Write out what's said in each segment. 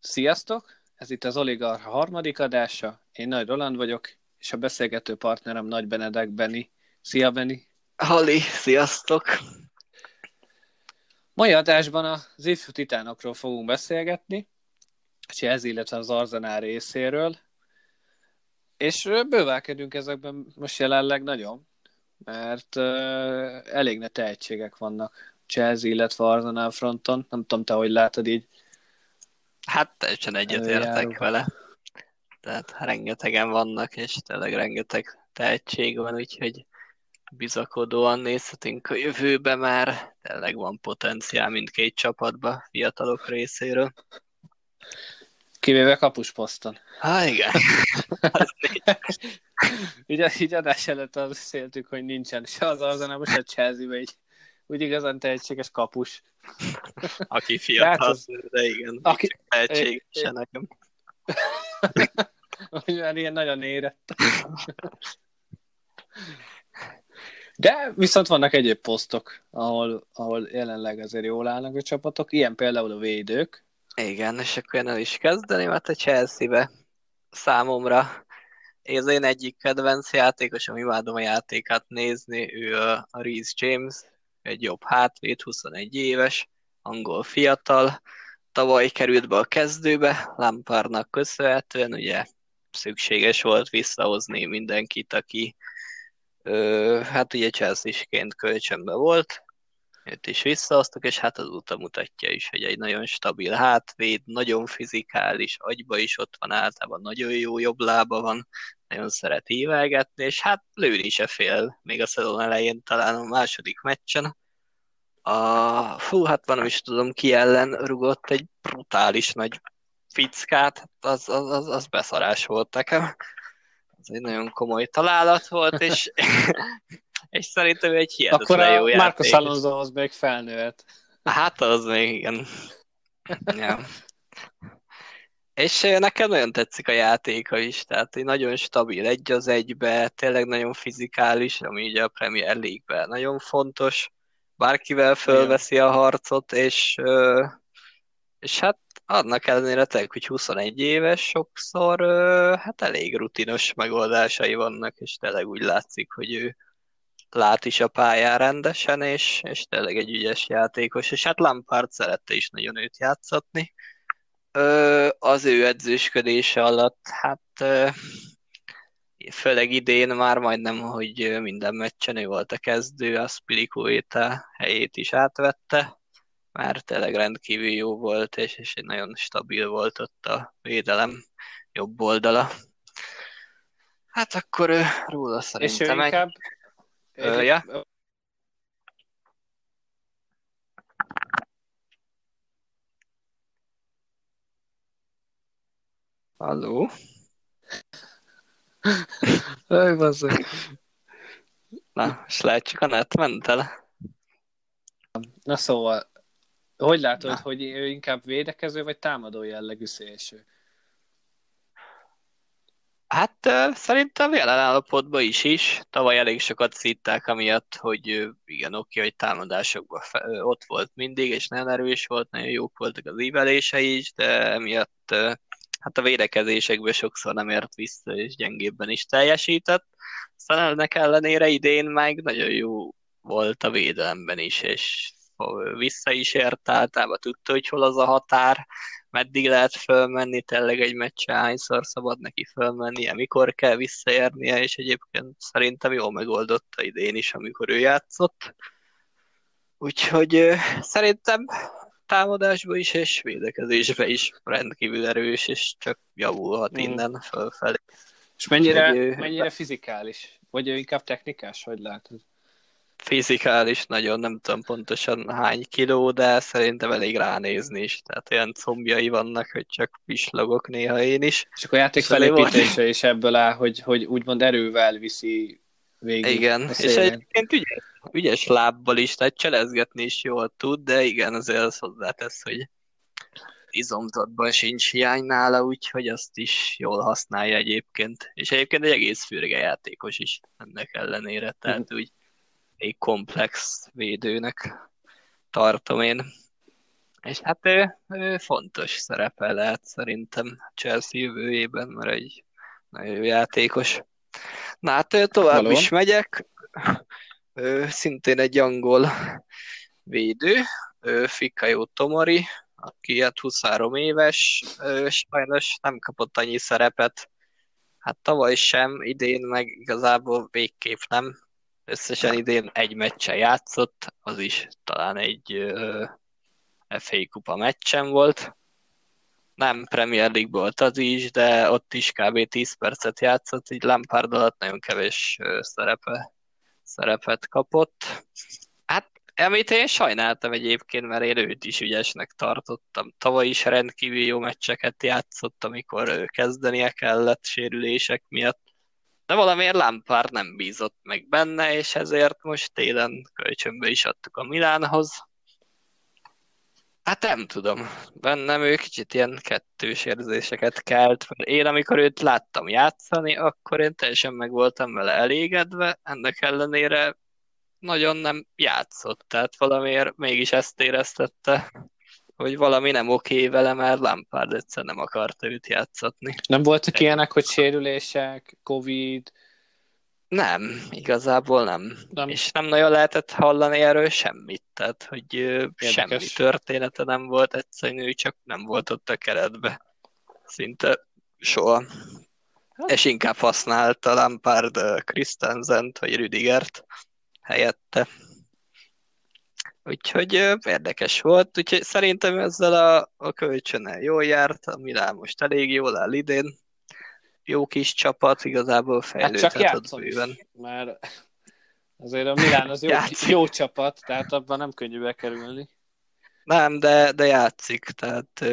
Sziasztok! Ez itt az Oligarcha harmadik adása. Én Nagy Roland vagyok, és a beszélgető partnerem Nagy Benedek Beni. Szia, Beni! Hali, sziasztok! Mai adásban az ifjú titánokról fogunk beszélgetni, ez illetve az Arzenál részéről, és bővelkedünk ezekben most jelenleg nagyon, mert uh, elég ne tehetségek vannak Chelsea, illetve Arzenál fronton. Nem tudom, te hogy látod így Hát teljesen egyetértek vele. Tehát rengetegen vannak, és tényleg rengeteg tehetség van, úgyhogy bizakodóan nézhetünk a jövőbe, már tényleg van potenciál mindkét csapatba fiatalok részéről. Kivéve kapusposzton. Há, igen. így, így adás előtt azt beszéltük, hogy nincsen se az azon, se a chelsea így úgy igazán tehetséges kapus. Aki fiatal, hát az, de igen, aki, tehetséges é, nekem. Már ilyen nagyon érett. De viszont vannak egyéb posztok, ahol, ahol jelenleg azért jól állnak a csapatok, ilyen például a védők. Igen, és akkor én el is kezdeném, mert a Chelsea-be számomra ez én egyik kedvenc játékosom, imádom a játékát nézni, ő a Reece James, egy jobb hátvéd, 21 éves, angol fiatal, tavaly került be a kezdőbe, Lampardnak köszönhetően, ugye szükséges volt visszahozni mindenkit, aki ö, hát ugye Chelsea-sként kölcsönbe volt, őt is visszahoztak, és hát azóta mutatja is, hogy egy nagyon stabil hátvéd, nagyon fizikális, agyba is ott van általában, nagyon jó jobb lába van, nagyon szeret ívelgetni, és hát lőni se fél, még a szezon elején talán a második meccsen. A, fú, hát van, is tudom, ki ellen rugott egy brutális nagy fickát, az, az, az, az beszarás volt nekem. Ez egy nagyon komoly találat volt, és, és szerintem egy hihetetlen Akkor jó játék. Marcos Alonso az még felnőtt. Hát az még, igen. ja. És nekem nagyon tetszik a játéka is, tehát egy nagyon stabil egy az egybe, tényleg nagyon fizikális, ami ugye a Premier League-ben nagyon fontos, bárkivel fölveszi a harcot, és, és hát annak ellenére tényleg, hogy 21 éves sokszor, hát elég rutinos megoldásai vannak, és tényleg úgy látszik, hogy ő lát is a pályán rendesen, és, és tényleg egy ügyes játékos, és hát Lampard szerette is nagyon őt játszatni. Az ő edzősködése alatt, hát főleg idén már majdnem, hogy minden meccsen ő volt a kezdő, a Spilikuéta helyét is átvette, már tényleg rendkívül jó volt, és, és egy nagyon stabil volt ott a védelem jobb oldala. Hát akkor róla szerintem és ő inkább... Ö, ja? Halló? Aj, bazzak. Na, és lehet csak a net ment el? Na szóval, hogy látod, Na. hogy ő inkább védekező, vagy támadó jellegű szélső? Hát szerintem jelen állapotban is is. Tavaly elég sokat szítták amiatt, hogy igen, oké, hogy támadásokban ott volt mindig, és nagyon erős volt, nagyon jók voltak az ívelései is, de emiatt hát a védekezésekben sokszor nem ért vissza, és gyengébben is teljesített. Aztán ennek ellenére idén meg nagyon jó volt a védelemben is, és vissza is ért, általában tudta, hogy hol az a határ, meddig lehet fölmenni, tényleg egy meccse hányszor szabad neki fölmennie, mikor kell visszaérnie, és egyébként szerintem jól megoldotta idén is, amikor ő játszott. Úgyhogy szerintem támadásba is, és védekezésbe is rendkívül erős, és csak javulhat mm. innen fölfelé. És mennyire, ő... mennyire fizikális? Vagy ő inkább technikás, hogy látod? Fizikális, nagyon nem tudom pontosan hány kiló, de szerintem elég ránézni is. Tehát olyan combjai vannak, hogy csak pislogok néha én is. És akkor a játék felépítése is ebből áll, hogy, hogy úgymond erővel viszi végig. Igen, és egyébként ügyes, ügyes lábbal is, tehát cselezgetni is jól tud, de igen, azért az hozzátesz, hogy izomzatban sincs hiány nála, úgyhogy azt is jól használja egyébként. És egyébként egy egész fürge játékos is ennek ellenére, tehát úgy egy komplex védőnek tartom én. És hát ő, ő fontos szerepe lehet szerintem Chelsea jövőjében, mert egy nagyon jó játékos. Na hát tovább Valóan. is megyek. Szintén egy angol védő, Fikayo Tomori, aki hát 23 éves, sajnos nem kapott annyi szerepet. Hát tavaly sem, idén meg igazából végképp nem. Összesen idén egy meccsen játszott, az is talán egy FA kupa meccsen volt. Nem Premier League volt az is, de ott is kb. 10 percet játszott, így Lampard alatt nagyon kevés szerepe, szerepet kapott. Hát amit én sajnáltam egyébként, mert én őt is ügyesnek tartottam. Tavaly is rendkívül jó meccseket játszott, amikor ő kezdenie kellett sérülések miatt. De valamiért Lampard nem bízott meg benne, és ezért most télen kölcsönbe is adtuk a Milánhoz. Hát nem tudom. Bennem ő kicsit ilyen kettős érzéseket kelt. Én amikor őt láttam játszani, akkor én teljesen meg voltam vele elégedve, ennek ellenére nagyon nem játszott, tehát valamiért mégis ezt éreztette, hogy valami nem oké vele, mert Lampard egyszer nem akarta őt játszatni. Nem voltak ilyenek, hogy sérülések, Covid? Nem, igazából nem. nem. És nem nagyon lehetett hallani erről semmit, tehát hogy Érdekes. semmi története nem volt, egyszerűen csak nem volt ott a keretbe. Szinte soha. Hát. És inkább használta Lampard Christensen-t, vagy Rüdigert helyette. Úgyhogy érdekes volt, úgyhogy szerintem ezzel a, a kölcsönnel jól járt, a Milán most elég jól áll idén. Jó kis csapat, igazából fejlődhet hát csak bőven. Is, mert azért a Milán az jó, jó csapat, tehát abban nem könnyű bekerülni. Nem, de, de játszik, tehát...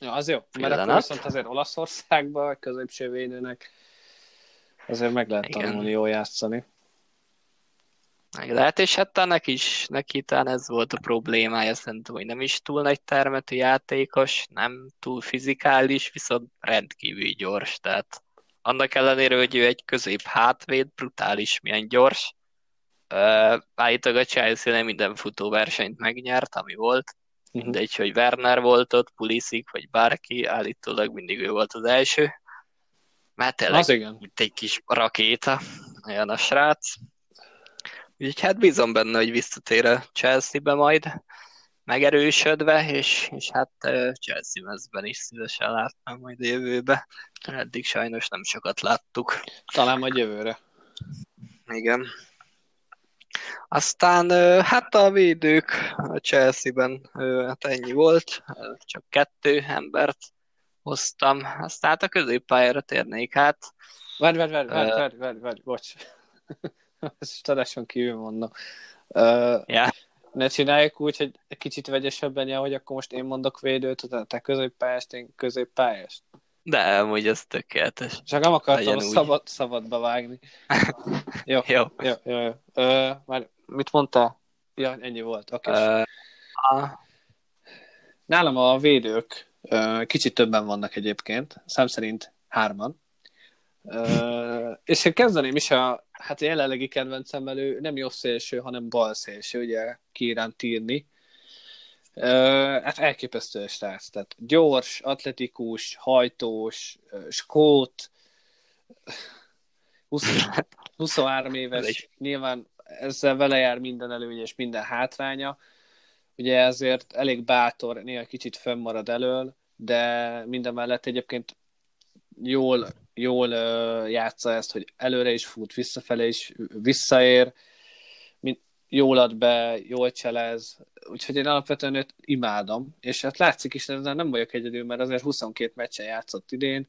Ja, az jó, mert akkor viszont azért Olaszországban a középső védőnek azért meg lehet tanulni jól játszani. Meg lehet, és hát neki is, neki talán ez volt a problémája, szerintem, hogy nem is túl nagy termetű játékos, nem túl fizikális, viszont rendkívül gyors, tehát annak ellenére, hogy ő egy közép hátvéd, brutális, milyen gyors. Uh, állítólag a Chelsea nem minden futóversenyt megnyert, ami volt. Uh-huh. Mindegy, hogy Werner volt ott, Pulisic, vagy bárki, állítólag mindig ő volt az első. Mert tényleg, az igen. mint egy kis rakéta, olyan a srác. Úgyhogy hát bízom benne, hogy visszatér a Chelsea-be majd megerősödve, és, és hát Chelsea mezben is szívesen látnám majd a jövőbe. Eddig sajnos nem sokat láttuk. Talán majd jövőre. Igen. Aztán hát a védők a Chelsea-ben hát ennyi volt, csak kettő embert hoztam. Aztán hát a középpályára térnék át. Várj, várj, várj, várj, várj, várj, várj, bocs. Ezt adáson kívül mondom. Uh, yeah. Ne csináljuk úgy, hogy egy kicsit vegyesebben jel, hogy akkor most én mondok védőt, utána te középpályást, én középpályást. De amúgy ez tökéletes. Csak nem akartam a szabad, szabadba vágni. jó, jó. jó, jó, jó. Uh, már mit mondtál? Ja, ennyi volt. Okay. Uh, a... Nálam a védők uh, kicsit többen vannak egyébként, szám szerint hárman. Uh, és én kezdeném is a, hát a jelenlegi kedvencem ő nem jó szélső, hanem bal szélső, ugye kiránt írni. Uh, hát elképesztő srác, tehát gyors, atletikus, hajtós, skót, 20, 23 éves, nyilván ezzel vele jár minden előny és minden hátránya. Ugye ezért elég bátor, néha kicsit fönnmarad elől, de minden mellett egyébként jól jól játsza ezt, hogy előre is fut, visszafele is visszaér, mint, jól ad be, jól cselez, úgyhogy én alapvetően őt imádom, és hát látszik is, ezzel nem vagyok egyedül, mert azért 22 meccsen játszott idén,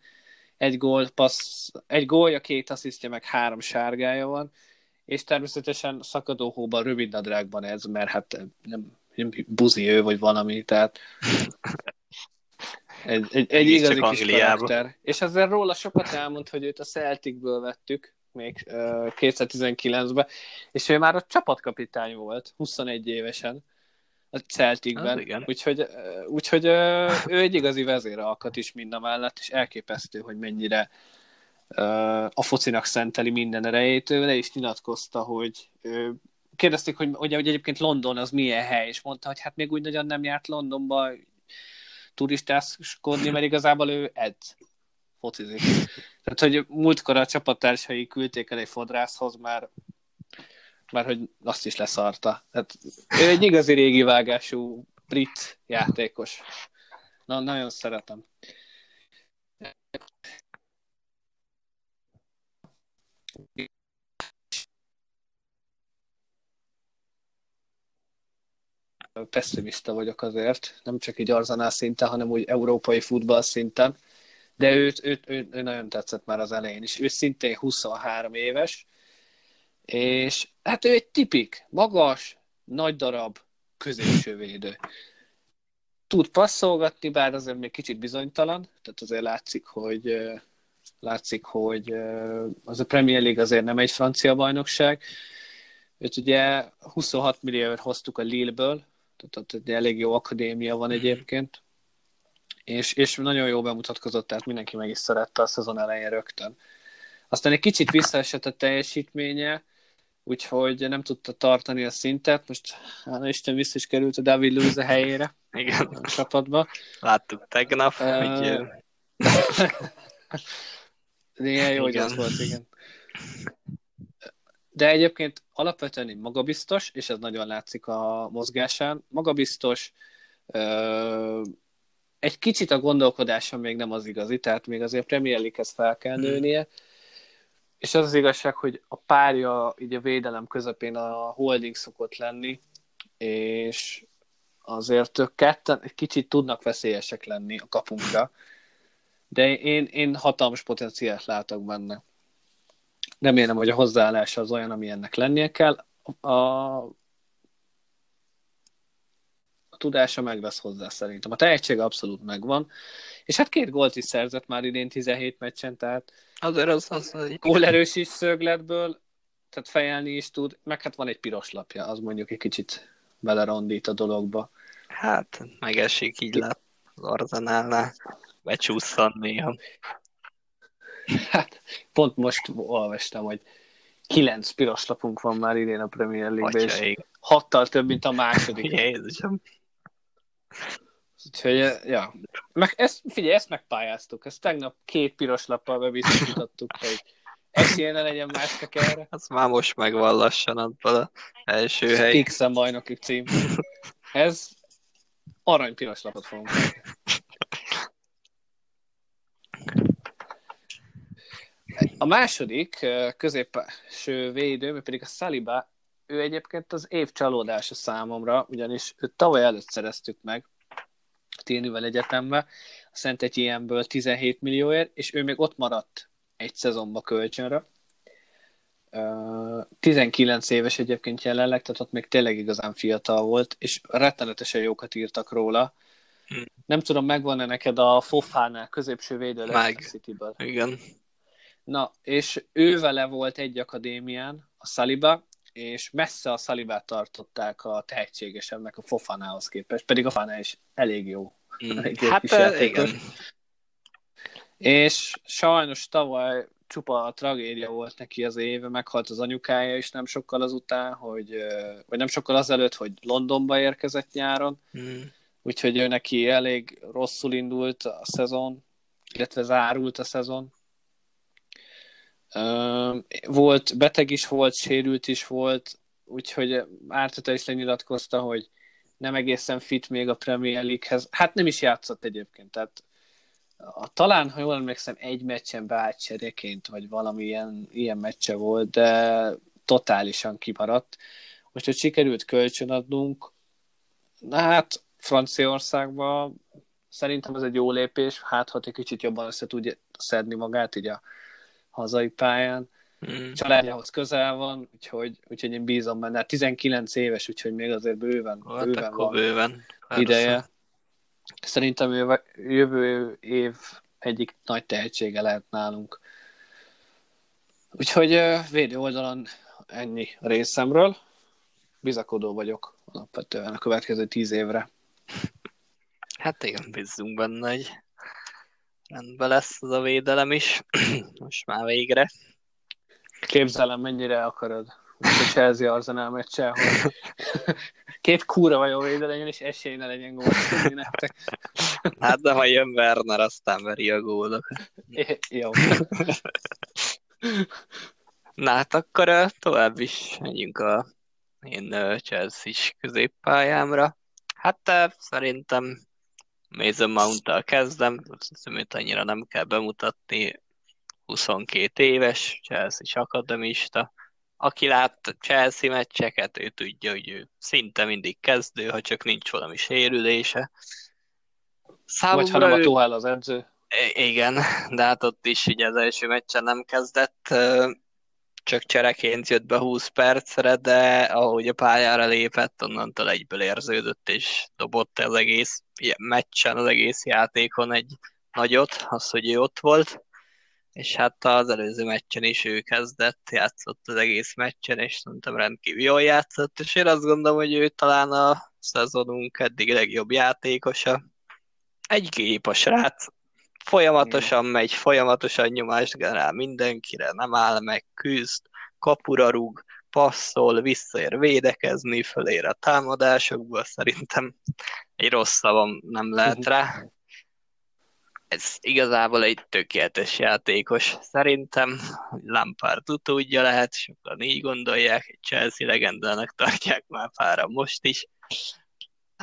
egy gól, passz, egy gólja, két asszisztja, meg három sárgája van, és természetesen szakadó hóban, rövid nadrágban ez, mert hát nem, nem buzi ő, vagy valami, tehát egy, egy, egy igazi kis karakter. És ezzel róla sokat elmond, hogy őt a Celticből vettük, még uh, 2019-ben, és ő már a csapatkapitány volt, 21 évesen a Celticben, úgyhogy, úgyhogy uh, ő egy igazi vezéralkat is mind a mellett, és elképesztő, hogy mennyire uh, a focinak szenteli minden erejét, ő le is nyilatkozta, hogy ő kérdezték, hogy, hogy, hogy egyébként London az milyen hely, és mondta, hogy hát még úgy nagyon nem járt Londonba turistáskodni, mert igazából ő edz, focizik. Tehát, hogy múltkor a csapattársai küldték el egy fodrászhoz, már már hogy azt is leszarta. Tehát ő egy igazi régi vágású brit játékos. Na, nagyon szeretem. Pessimista vagyok azért, nem csak egy Arzenál szinten, hanem úgy európai futball szinten, de őt, őt, őt, őt nagyon tetszett már az elején is. Ő szintén 23 éves, és hát ő egy tipik, magas, nagy darab, középső védő. Tud passzolgatni, bár azért még kicsit bizonytalan, tehát azért látszik, hogy látszik, hogy az a Premier League azért nem egy francia bajnokság. Őt ugye 26 millióért hoztuk a Lille-ből, tehát egy elég jó akadémia van egyébként, és, és nagyon jó bemutatkozott, tehát mindenki meg is szerette a szezon elején rögtön. Aztán egy kicsit visszaesett a teljesítménye, úgyhogy nem tudta tartani a szintet. Most hála Isten vissza is került a David Luiz a helyére Igen. a csapatba. Láttuk tegnap, uh, hogy... Néha jó, hogy az volt, igen. De egyébként alapvetően magabiztos, és ez nagyon látszik a mozgásán. Magabiztos, egy kicsit a gondolkodása még nem az igazi, tehát még azért Premier League-hez fel kell hmm. nőnie, és az az igazság, hogy a párja így a védelem közepén a holding szokott lenni, és azért ők ketten egy kicsit tudnak veszélyesek lenni a kapunkra, de én, én hatalmas potenciált látok benne. Remélem, hogy a hozzáállása az olyan, ami ennek lennie kell. A, a tudása meg lesz hozzá szerintem. A tehetség abszolút megvan. És hát két gólt is szerzett már idén 17 meccsen, tehát Azért az, az, az gólerős is szögletből, tehát fejelni is tud, meg hát van egy piros lapja, az mondjuk egy kicsit belerondít a dologba. Hát, megesik így lát az Arzenálnál, becsúszan néha. Hát, pont most olvastam, hogy kilenc piros lapunk van már idén a Premier League-ben, és hattal több, mint a második. Jézusom. Úgyhogy, ja. Meg ezt, figyelj, ezt megpályáztuk. Ezt tegnap két piros lappal bebiztosítottuk, hogy esélye ne legyen másnak erre. Az már most megvan lassan abban az első hely. Fixen bajnoki cím. Ez arany piros lapot fogunk. A második középső védő, pedig a Saliba, ő egyébként az év csalódása számomra, ugyanis őt tavaly előtt szereztük meg, Ténivel egyetembe, a Szent Etienből 17 millióért, és ő még ott maradt egy szezonba kölcsönre. 19 éves egyébként jelenleg, tehát ott még tényleg igazán fiatal volt, és rettenetesen jókat írtak róla. Hmm. Nem tudom, megvan-e neked a Fofánál középső védő Meg. City-ből? Igen. Na, és ő vele volt egy akadémián, a Saliba, és messze a Szalibát tartották a tehetségesebbnek a Fofanához képest, pedig a Fofana is elég jó. Mm. Elég hát igen. És sajnos tavaly csupa a tragédia volt neki az éve, meghalt az anyukája is nem sokkal azután, hogy, vagy nem sokkal azelőtt, hogy Londonba érkezett nyáron, mm. úgyhogy ő neki elég rosszul indult a szezon, illetve zárult a szezon, volt, beteg is volt, sérült is volt, úgyhogy Ártata is lenyilatkozta, hogy nem egészen fit még a Premier League-hez. Hát nem is játszott egyébként, tehát a, talán, ha jól emlékszem, egy meccsen beállt cseréként, vagy valami ilyen, ilyen meccse volt, de totálisan kimaradt. Most, hogy sikerült kölcsönadnunk, na hát Franciaországban szerintem ez egy jó lépés, hát ha egy kicsit jobban össze tudja szedni magát így a hazai pályán. Mm. Családjához közel van, úgyhogy, úgyhogy én bízom benne. 19 hát éves, úgyhogy még azért bőven, hát bőven van bőven. ideje. Szerintem jövő, jövő év egyik nagy tehetsége lehet nálunk. Úgyhogy védő oldalon ennyi részemről. Bizakodó vagyok alapvetően a következő tíz évre. Hát igen, bízzunk benne, hogy rendben lesz az a védelem is. Most már végre. Képzelem, mennyire akarod a Chelsea Arsenal meccsel, hogy két kúra vagy jó véde legyen, és esély ne legyen gólt nektek. Hát de ha jön Werner, aztán veri a gólokat. Jó. Na hát akkor tovább is menjünk a én chelsea középpályámra. Hát szerintem Mason mount kezdem, őt annyira nem kell bemutatni, 22 éves, Chelsea akademista. Aki lát Chelsea meccseket, ő tudja, hogy ő szinte mindig kezdő, ha csak nincs valami sérülése. Számomra Vagy ha nem a Tuhál az edző. Igen, de hát ott is ugye az első meccsen nem kezdett, csak csereként jött be 20 percre, de ahogy a pályára lépett, onnantól egyből érződött, és dobott az egész meccsen, az egész játékon egy nagyot, az, hogy ő ott volt, és hát az előző meccsen is ő kezdett, játszott az egész meccsen, és szerintem rendkívül jól játszott, és én azt gondolom, hogy ő talán a szezonunk eddig legjobb játékosa. Egy gép a srác, folyamatosan megy, folyamatosan nyomást generál mindenkire, nem áll meg, küzd, kapura rúg, passzol, visszaér védekezni, fölér a támadásokból, szerintem egy rossz szavam nem lehet rá. Ez igazából egy tökéletes játékos. Szerintem Lampard utódja lehet, sokan így gondolják, egy Chelsea legendának tartják már pára most is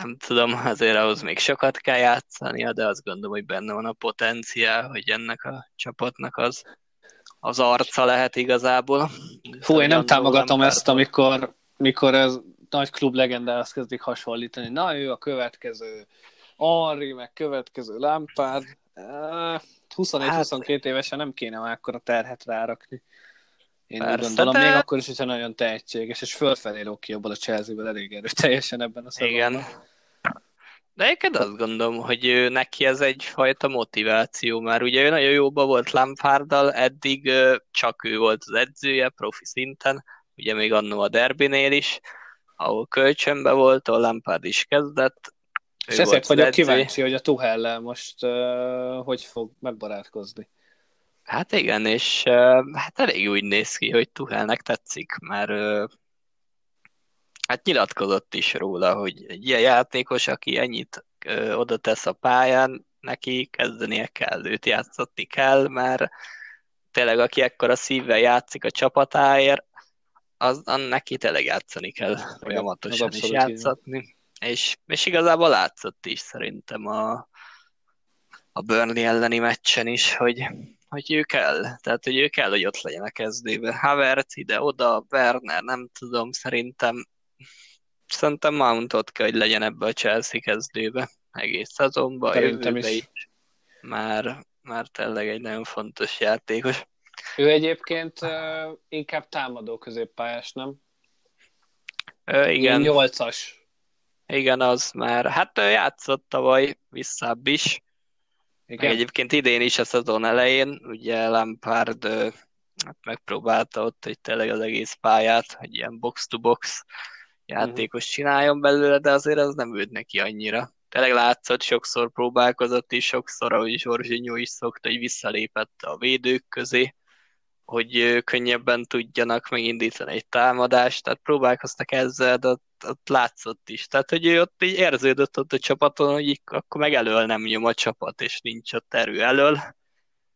nem tudom, azért ahhoz még sokat kell játszania, de azt gondolom, hogy benne van a potenciál, hogy ennek a csapatnak az, az arca lehet igazából. Fú, én nem támogatom nem ezt, amikor, mikor ez nagy klub legendához kezdik hasonlítani. Na, ő a következő Henri, meg következő Lampard. 21-22 hát, évesen nem kéne már akkor a terhet rárakni. Én Persze, úgy gondolom, de... még akkor is, hogyha nagyon tehetséges, és fölfelé ki abból a Chelsea-ből elég erőteljesen ebben a szezonban. Igen. De én azt gondolom, hogy neki ez egyfajta motiváció, már ugye ő nagyon jóba volt Lampárdal, eddig csak ő volt az edzője profi szinten, ugye még annó a derbinél is, ahol kölcsönbe volt, ahol Lampard is kezdett. És ezért vagyok kíváncsi, hogy a Tuhellel most uh, hogy fog megbarátkozni. Hát igen, és uh, hát elég úgy néz ki, hogy Tuhelnek tetszik, mert uh, hát nyilatkozott is róla, hogy egy ilyen játékos, aki ennyit uh, oda tesz a pályán, neki kezdenie kell, őt játszatni kell, mert tényleg aki ekkora szívvel játszik a csapatáért, az, az neki tényleg játszani kell folyamatosan is játszatni. És, és igazából látszott is szerintem a, a Burnley elleni meccsen is, hogy hogy ő kell, tehát hogy ő kell, hogy ott legyen a kezdőben. Havertz ide-oda, Werner, nem tudom, szerintem szerintem Mount ott kell, hogy legyen ebbe a Chelsea kezdőbe egész szezonban, szerintem is. is. Már, már tényleg egy nagyon fontos játékos. Ő egyébként uh, inkább támadó középpályás, nem? Uh, igen. Nyolcas. Igen, az már. Hát ő játszott tavaly visszább is. Igen. Egyébként idén is a szezon elején, ugye Lampard hát megpróbálta ott, hogy tényleg az egész pályát, hogy ilyen box-to-box játékos uh-huh. csináljon belőle, de azért az nem ült neki annyira. Tényleg látszott, sokszor próbálkozott is, sokszor, ahogy Zsorzsinyó is szokta, hogy visszalépett a védők közé, hogy könnyebben tudjanak megindítani egy támadást, tehát próbálkoztak ezzel, de ott, ott látszott is. Tehát, hogy ő ott így érződött ott a csapaton, hogy így, akkor meg elől nem nyom a csapat, és nincs ott erő elől.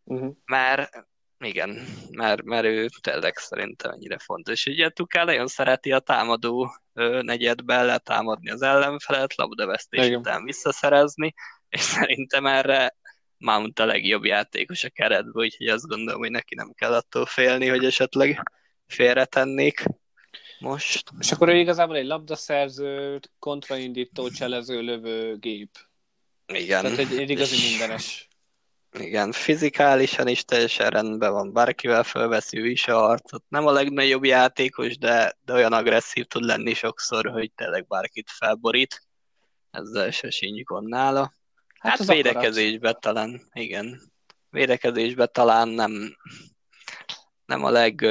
Uh-huh. Már igen, mert, mert ő tényleg szerintem ennyire fontos. Ugye Tuká nagyon szereti a támadó negyedbe letámadni az ellenfelet, labdavesztés után visszaszerezni, és szerintem erre Mount a legjobb játékos a keretből, úgyhogy azt gondolom, hogy neki nem kell attól félni, hogy esetleg félretennék most. És akkor ő igazából egy labdaszerző, kontraindító, cselező, lövő gép. Igen. Tehát egy, egy igazi mindenes. Igen, fizikálisan is teljesen rendben van, bárkivel felveszi ő is a harcot. Nem a legnagyobb játékos, de, de olyan agresszív tud lenni sokszor, hogy tényleg bárkit felborít. Ezzel se sincs nála. Hát, hát védekezésben talán, igen. Védekezésben talán nem, nem a leg,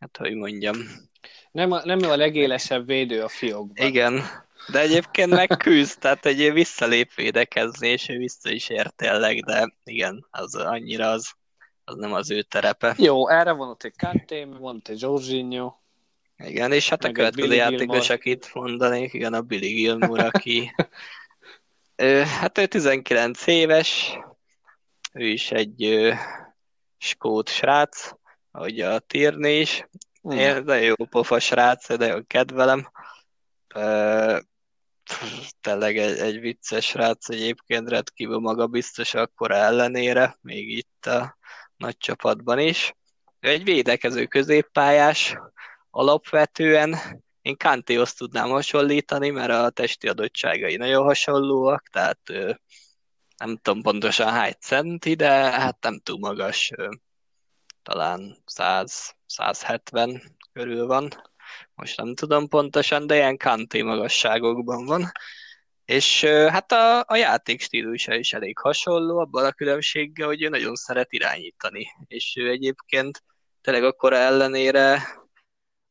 hát hogy mondjam. Nem a, nem a legélesebb védő a fiókban. Igen, de egyébként megküzd, tehát egy visszalép védekezni, és ő vissza is ér tényleg, de igen, az annyira az, az nem az ő terepe. Jó, erre van ott egy Kanté, van ott egy Jorginho. Igen, és hát a következő játékos, akit mondanék, igen, a Billy Gilmore, aki ő, hát ő 19 éves, ő is egy ö, skót srác, ahogy a Tierney is. Én, de jó pofa srác, de jó kedvelem. Tényleg egy, egy vicces srác egyébként, rendkívül magabiztos akkor ellenére, még itt a nagy csapatban is. Egy védekező középpályás, alapvetően én Kantéhoz tudnám hasonlítani, mert a testi adottságai nagyon hasonlóak, tehát nem tudom pontosan hány centi, de hát nem túl magas, talán 100-170 körül van. Most nem tudom pontosan, de ilyen Kanté magasságokban van. És hát a, a játék stílusa is elég hasonló, abban a különbséggel, hogy ő nagyon szeret irányítani. És ő egyébként tényleg akkor ellenére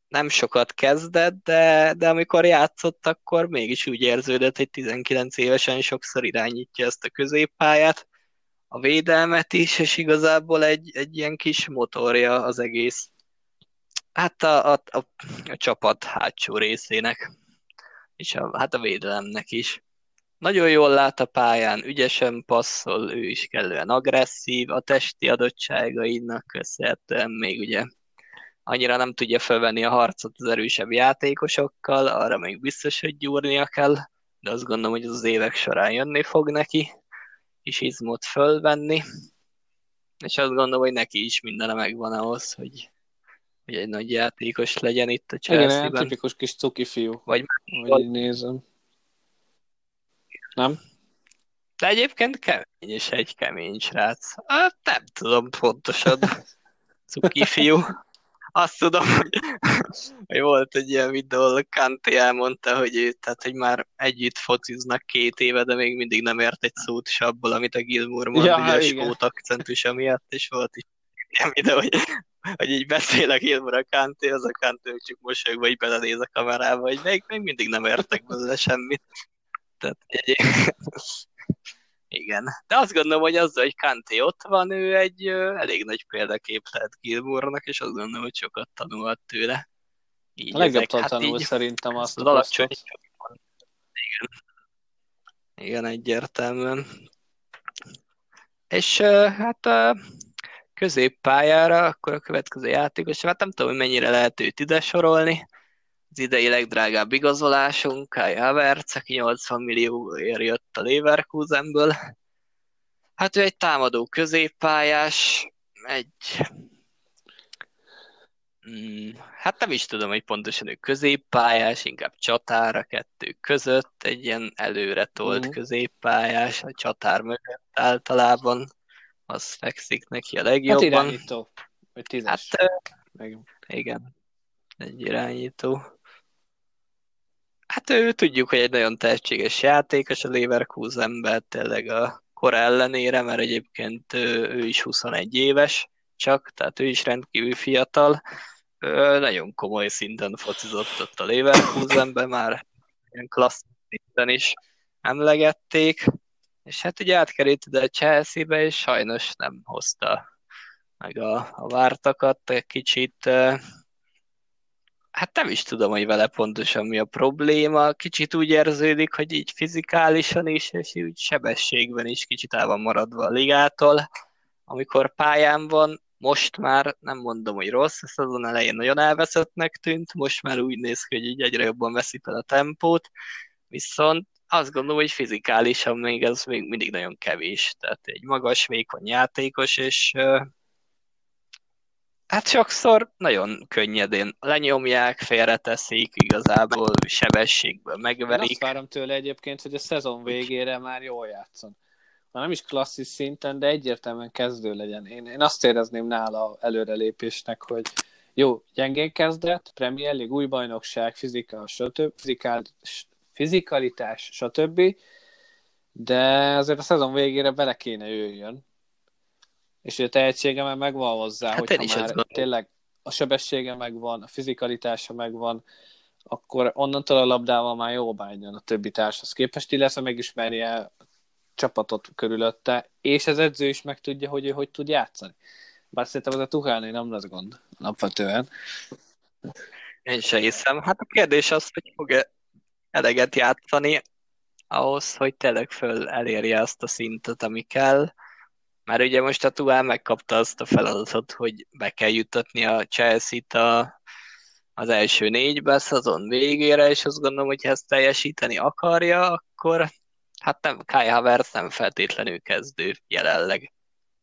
nem sokat kezdett, de, de amikor játszott, akkor mégis úgy érződött, hogy 19 évesen sokszor irányítja ezt a középpályát, a védelmet is, és igazából egy, egy ilyen kis motorja az egész, hát a, a, a, a csapat hátsó részének, és a, hát a védelemnek is. Nagyon jól lát a pályán, ügyesen passzol, ő is kellően agresszív, a testi adottságainak köszönhetően még ugye annyira nem tudja felvenni a harcot az erősebb játékosokkal, arra még biztos, hogy gyúrnia kell, de azt gondolom, hogy az évek során jönni fog neki, és izmot fölvenni, és azt gondolom, hogy neki is mindene megvan ahhoz, hogy, hogy egy nagy játékos legyen itt a Chelsea-ben. Igen, tipikus kis cuki fiú, vagy, vagy így nézem. Nem? De egyébként kemény és egy kemény srác. Hát nem tudom pontosan. Cuki fiú azt tudom, hogy, hogy volt egy ilyen videó, ahol Kanté elmondta, hogy ő, tehát, hogy már együtt fociznak két éve, de még mindig nem ért egy szót is abból, amit a Gilmour mond, ja, ugye a skót akcentusa miatt, és volt is ilyen videó, hogy, hogy így beszél a Gilmour a Kanté, az a Kanté csak mosolyogva így belenéz a kamerába, hogy még, még mindig nem értek belőle semmit. Tehát egy, igen. De azt gondolom, hogy azzal, hogy Kanté ott van, ő egy ö, elég nagy példakép lehet Gilmournak, és azt gondolom, hogy sokat tanulhat tőle. Így a legjobb hát tanul így, szerintem azt az alacsony. Igen. Igen, egyértelműen. És hát középpályára, akkor a következő játékos, hát nem tudom, hogy mennyire lehet őt ide sorolni, az idei legdrágább igazolásunk, Kai Havertz, aki 80 millióért jött a Leverkusenből. Hát ő egy támadó középpályás, egy... Hmm, hát nem is tudom, hogy pontosan ő középpályás, inkább csatára kettő között, egy ilyen előre tolt mm. középpályás, a csatár mögött általában, az fekszik neki a legjobban. Hát irányító, vagy tízes. Hát, Meg... igen, egy irányító. Hát ő tudjuk, hogy egy nagyon tehetséges játékos a Leverkusenben, tényleg a kor ellenére, mert egyébként ő, ő is 21 éves csak, tehát ő is rendkívül fiatal. Ő nagyon komoly szinten focizott ott a Leverkusenben, már ilyen klasszikus szinten is emlegették, és hát ugye átkerült ide a Chelsea-be, és sajnos nem hozta meg a, a vártakat, egy kicsit hát nem is tudom, hogy vele pontosan mi a probléma. Kicsit úgy érződik, hogy így fizikálisan is, és úgy sebességben is kicsit el van maradva a ligától. Amikor pályán van, most már nem mondom, hogy rossz, a szezon elején nagyon elveszettnek tűnt, most már úgy néz ki, hogy így egyre jobban veszi fel a tempót, viszont azt gondolom, hogy fizikálisan még ez még mindig nagyon kevés. Tehát egy magas, vékony játékos, és Hát sokszor nagyon könnyedén lenyomják, félreteszik, igazából sebességből megverik. Én azt várom tőle egyébként, hogy a szezon végére már jól játszon. Már nem is klasszis szinten, de egyértelműen kezdő legyen. Én, én azt érezném nála előrelépésnek, hogy jó, gyengén kezdett, Premier League, új bajnokság, fizika, stb., fizikál, fizikalitás, stb., de azért a szezon végére bele kéne jöjjön és a tehetsége már megvan hozzá, hát hogy már tényleg a sebessége megvan, a fizikalitása megvan, akkor onnantól a labdával már jó bánjon a többi társhoz képest, illetve megismerje a csapatot körülötte, és az edző is meg tudja, hogy ő hogy tud játszani. Bár szerintem ez a Tuchálnél nem lesz gond, napvetően. Én se hiszem. Hát a kérdés az, hogy fog-e eleget játszani ahhoz, hogy tényleg föl elérje azt a szintet, ami kell. Mert ugye most a Tuál megkapta azt a feladatot, hogy be kell jutatni a Chelsea-t a, az első négybe a szezon végére, és azt gondolom, hogy ha ezt teljesíteni akarja, akkor hát nem, Kai Havertz nem feltétlenül kezdő jelenleg.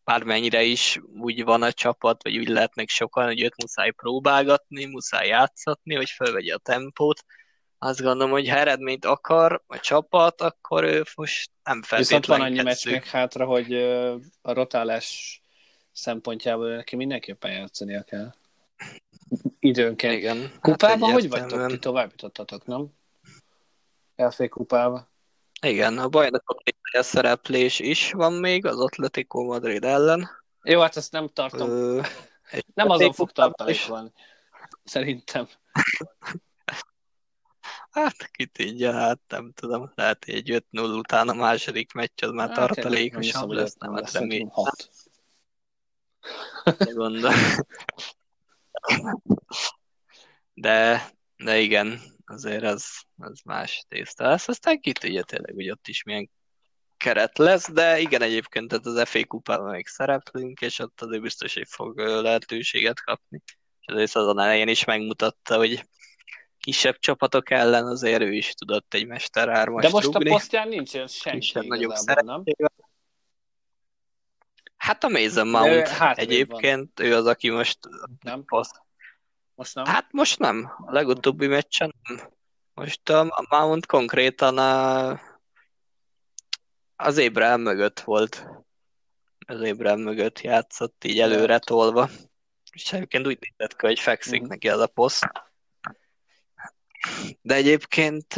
Bármennyire is úgy van a csapat, vagy úgy lehetnek sokan, hogy őt muszáj próbálgatni, muszáj játszatni, hogy felvegye a tempót, azt gondolom, hogy ha eredményt akar a csapat, akkor ő most nem feltétlenül Viszont van annyi meccs még hátra, hogy a rotálás szempontjából neki mindenképpen játszania kell. Időnként. Igen. Kupában hát hogy vagytok? Ti tovább jutottatok, nem? FA kupába. Igen, a bajnokok a szereplés is van még az Atletico Madrid ellen. Jó, hát ezt nem tartom. Ö, nem azon fog tartalék van. Szerintem. Hát ki tudja, hát nem tudom, lehet, egy 5-0 után a második meccs az már hát, tartalékosabb lesz, nem, hát remélem. De gondol. De, de igen, azért az, az más tészta lesz. Aztán ki tudja tényleg, hogy ott is milyen keret lesz, de igen, egyébként tehát az FA kupában még szereplünk, és ott azért biztos, hogy fog lehetőséget kapni. És azért azon elején is megmutatta, hogy kisebb csapatok ellen azért ő is tudott egy Mester 3 De most rugni. a posztján nincs senki kisebb, nagyobb nem? Hát a Mason Mount hát egyébként, van. ő az, aki most nem? Poszt. Most nem? Hát most nem. A legutóbbi meccsen nem. Most a Mount konkrétan a, az Ébrel mögött volt. Az Ébrel mögött játszott, így előre tolva. És egyébként úgy nézett ki, hogy fekszik mm. neki az a poszt. De egyébként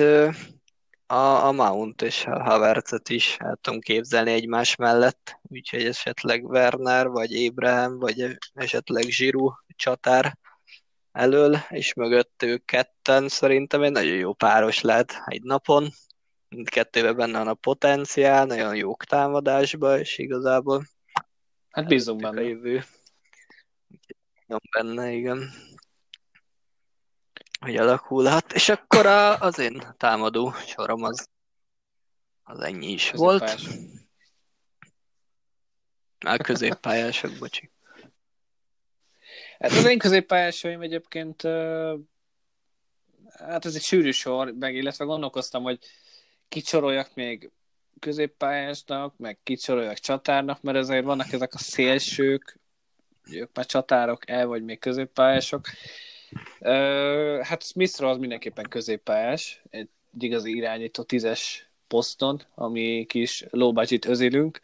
a, a Mount és a Havertzet is el tudom képzelni egymás mellett, úgyhogy esetleg Werner, vagy Ébrahim, vagy esetleg Zsiru csatár elől, és mögött ők ketten szerintem egy nagyon jó páros lehet egy napon. Mindkettőben benne van a potenciál, nagyon jók támadásba, és igazából Hát bízunk benne. Jövő. Benne, igen hogy alakulhat, és akkor a, az én támadó sorom az, az ennyi is volt. A középpályások, bocsi. Hát az én középpályásaim egyébként hát ez egy sűrű sor, meg illetve gondolkoztam, hogy kicsoroljak még középpályásnak, meg kicsoroljak csatárnak, mert ezért vannak ezek a szélsők, ők már csatárok el, vagy még középpályások, hát Smithra az mindenképpen középpályás, egy igazi irányító tízes poszton, ami kis budget özélünk.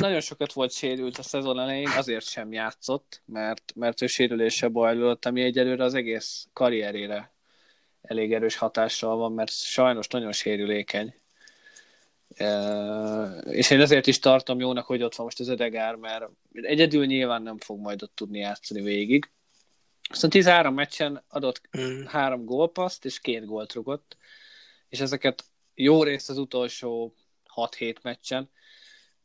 Nagyon sokat volt sérült a szezon elején, azért sem játszott, mert, mert ő sérülése bajlott, ami egyelőre az egész karrierére elég erős hatással van, mert sajnos nagyon sérülékeny. És én ezért is tartom jónak, hogy ott van most az Ödegár, mert egyedül nyilván nem fog majd ott tudni játszani végig. Viszont 13 meccsen adott mm. három gólpaszt, és két gólt rugott, és ezeket jó részt az utolsó 6-7 meccsen.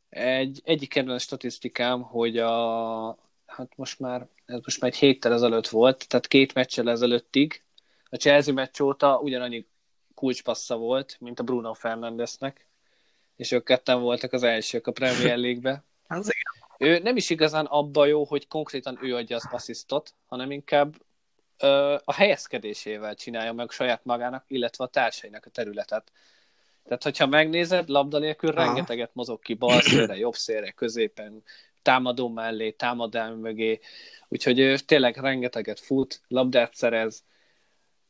Egy, egyik kedvenc statisztikám, hogy a, hát most már, ez most már egy héttel ezelőtt volt, tehát két meccsel ezelőttig, a Chelsea meccs óta ugyanannyi kulcspassza volt, mint a Bruno Fernandesnek, és ők ketten voltak az elsők a Premier League-be. Ő nem is igazán abba jó, hogy konkrétan ő adja az asszisztot, hanem inkább ö, a helyezkedésével csinálja meg saját magának, illetve a társainak a területet. Tehát, hogyha megnézed, labda nélkül Aha. rengeteget mozog ki bal szélre, jobb szélre, középen, támadó mellé, támadám mögé, úgyhogy ő tényleg rengeteget fut, labdát szerez,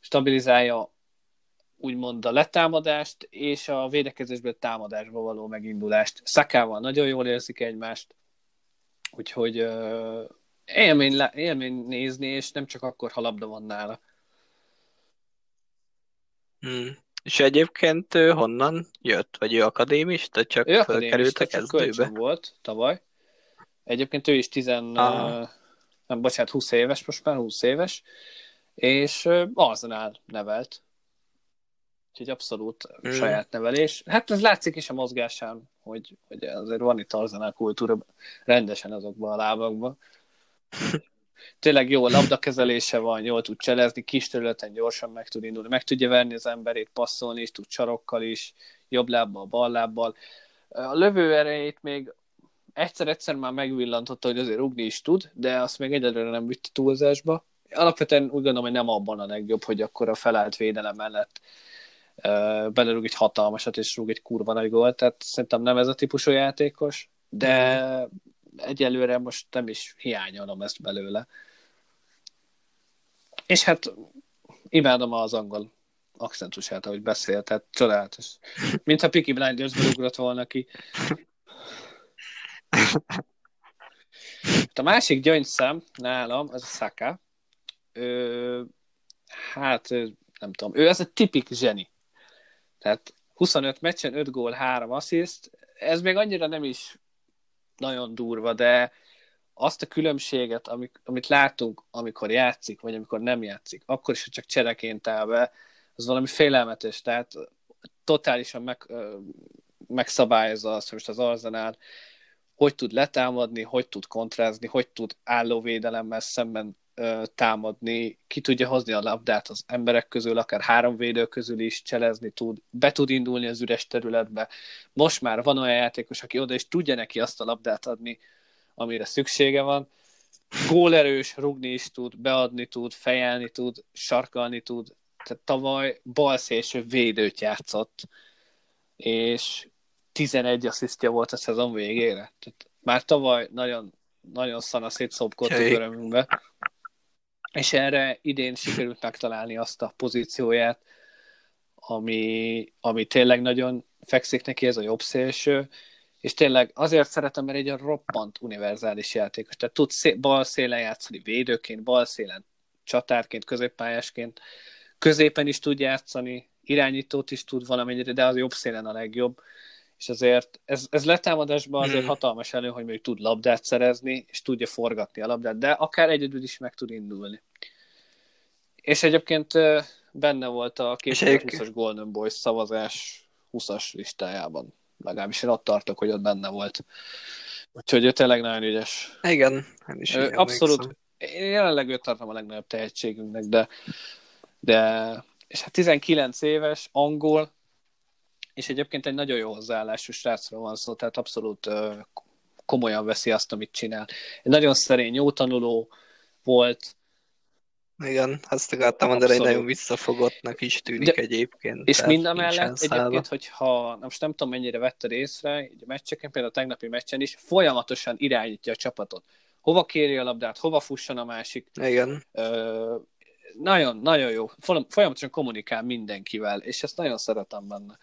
stabilizálja úgymond a letámadást és a védekezésből támadásba való megindulást. Szakával nagyon jól érzik egymást, úgyhogy uh, élmény, le, élmény nézni, és nem csak akkor, ha labda van nála. Hmm. És egyébként ő honnan jött? Vagy ő akadémista? Csak ő akadémista, csak kezdőbe? volt tavaly. Egyébként ő is 10, uh, nem, bocsánat, 20 éves, most már 20 éves, és Arzenál nevelt Úgyhogy abszolút mm. saját nevelés. Hát ez látszik is a mozgásán, hogy, hogy azért van itt arzenál kultúra rendesen azokban a lábakban. tényleg jó labdakezelése van, jól tud cselezni, kis területen gyorsan meg tud indulni, meg tudja verni az emberét, passzolni is, tud csarokkal is, jobb lábbal, bal lábbal. A lövő erejét még egyszer-egyszer már megvillantotta, hogy azért rugni is tud, de azt még egyelőre nem vitte túlzásba. Alapvetően úgy gondolom, hogy nem abban a legjobb, hogy akkor a felállt védelem mellett belerúg egy hatalmasat, és rúg egy kurva nagy gólt, tehát szerintem nem ez a típusú játékos, de egyelőre most nem is hiányolom ezt belőle. És hát imádom az angol akcentusát, ahogy beszél, tehát csodálatos. Mint ha Peaky blinders ugrott volna ki. A másik gyöngyszem nálam, az a Saka. Ő, hát nem tudom, ő ez egy tipik zseni. Tehát 25 meccsen 5 gól, 3 assziszt. Ez még annyira nem is nagyon durva, de azt a különbséget, amik, amit látunk, amikor játszik, vagy amikor nem játszik, akkor is, hogy csak csereként áll be, az valami félelmetes, tehát totálisan meg, megszabályozza azt, hogy most az Arzenál hogy tud letámadni, hogy tud kontrázni, hogy tud állóvédelemmel szemben támadni, ki tudja hozni a labdát az emberek közül, akár három védő közül is cselezni tud, be tud indulni az üres területbe. Most már van olyan játékos, aki oda is tudja neki azt a labdát adni, amire szüksége van. Gólerős, rugni is tud, beadni tud, fejelni tud, sarkalni tud. Tehát tavaly balszélső védőt játszott, és 11 asszisztja volt a szezon végére. Tehát már tavaly nagyon, nagyon szana szétszopkodtuk örömünkbe. És erre idén sikerült megtalálni azt a pozícióját, ami, ami tényleg nagyon fekszik neki, ez a jobb szélső, és tényleg azért szeretem, mert egy roppant univerzális játékos. Tehát tud szé- bal szélen játszani védőként, bal szélen csatárként, középpályásként, középen is tud játszani, irányítót is tud valamennyire, de az jobb szélen a legjobb és azért ez, ez letámadásban azért hmm. hatalmas elő, hogy még tud labdát szerezni, és tudja forgatni a labdát, de akár egyedül is meg tud indulni. És egyébként benne volt a 2020-as Golden Boys szavazás 20-as listájában. Legalábbis én ott tartok, hogy ott benne volt. Úgyhogy ő tényleg nagyon ügyes. Igen, is ő, Abszolút. Én jelenleg őt tartom a legnagyobb tehetségünknek, de, de és hát 19 éves, angol, és egyébként egy nagyon jó hozzáállású srácról van szó, tehát abszolút komolyan veszi azt, amit csinál. Egy nagyon szerény, jó tanuló volt. Igen, azt akartam mondani, hogy nagyon visszafogottnak is tűnik De, egyébként. És mind a mellett egyébként, hogyha, most nem tudom mennyire vetted észre, egy meccsen, például a tegnapi meccsen is, folyamatosan irányítja a csapatot. Hova kéri a labdát, hova fusson a másik. Igen. Ö, nagyon, nagyon jó. Folyamatosan kommunikál mindenkivel, és ezt nagyon szeretem benne.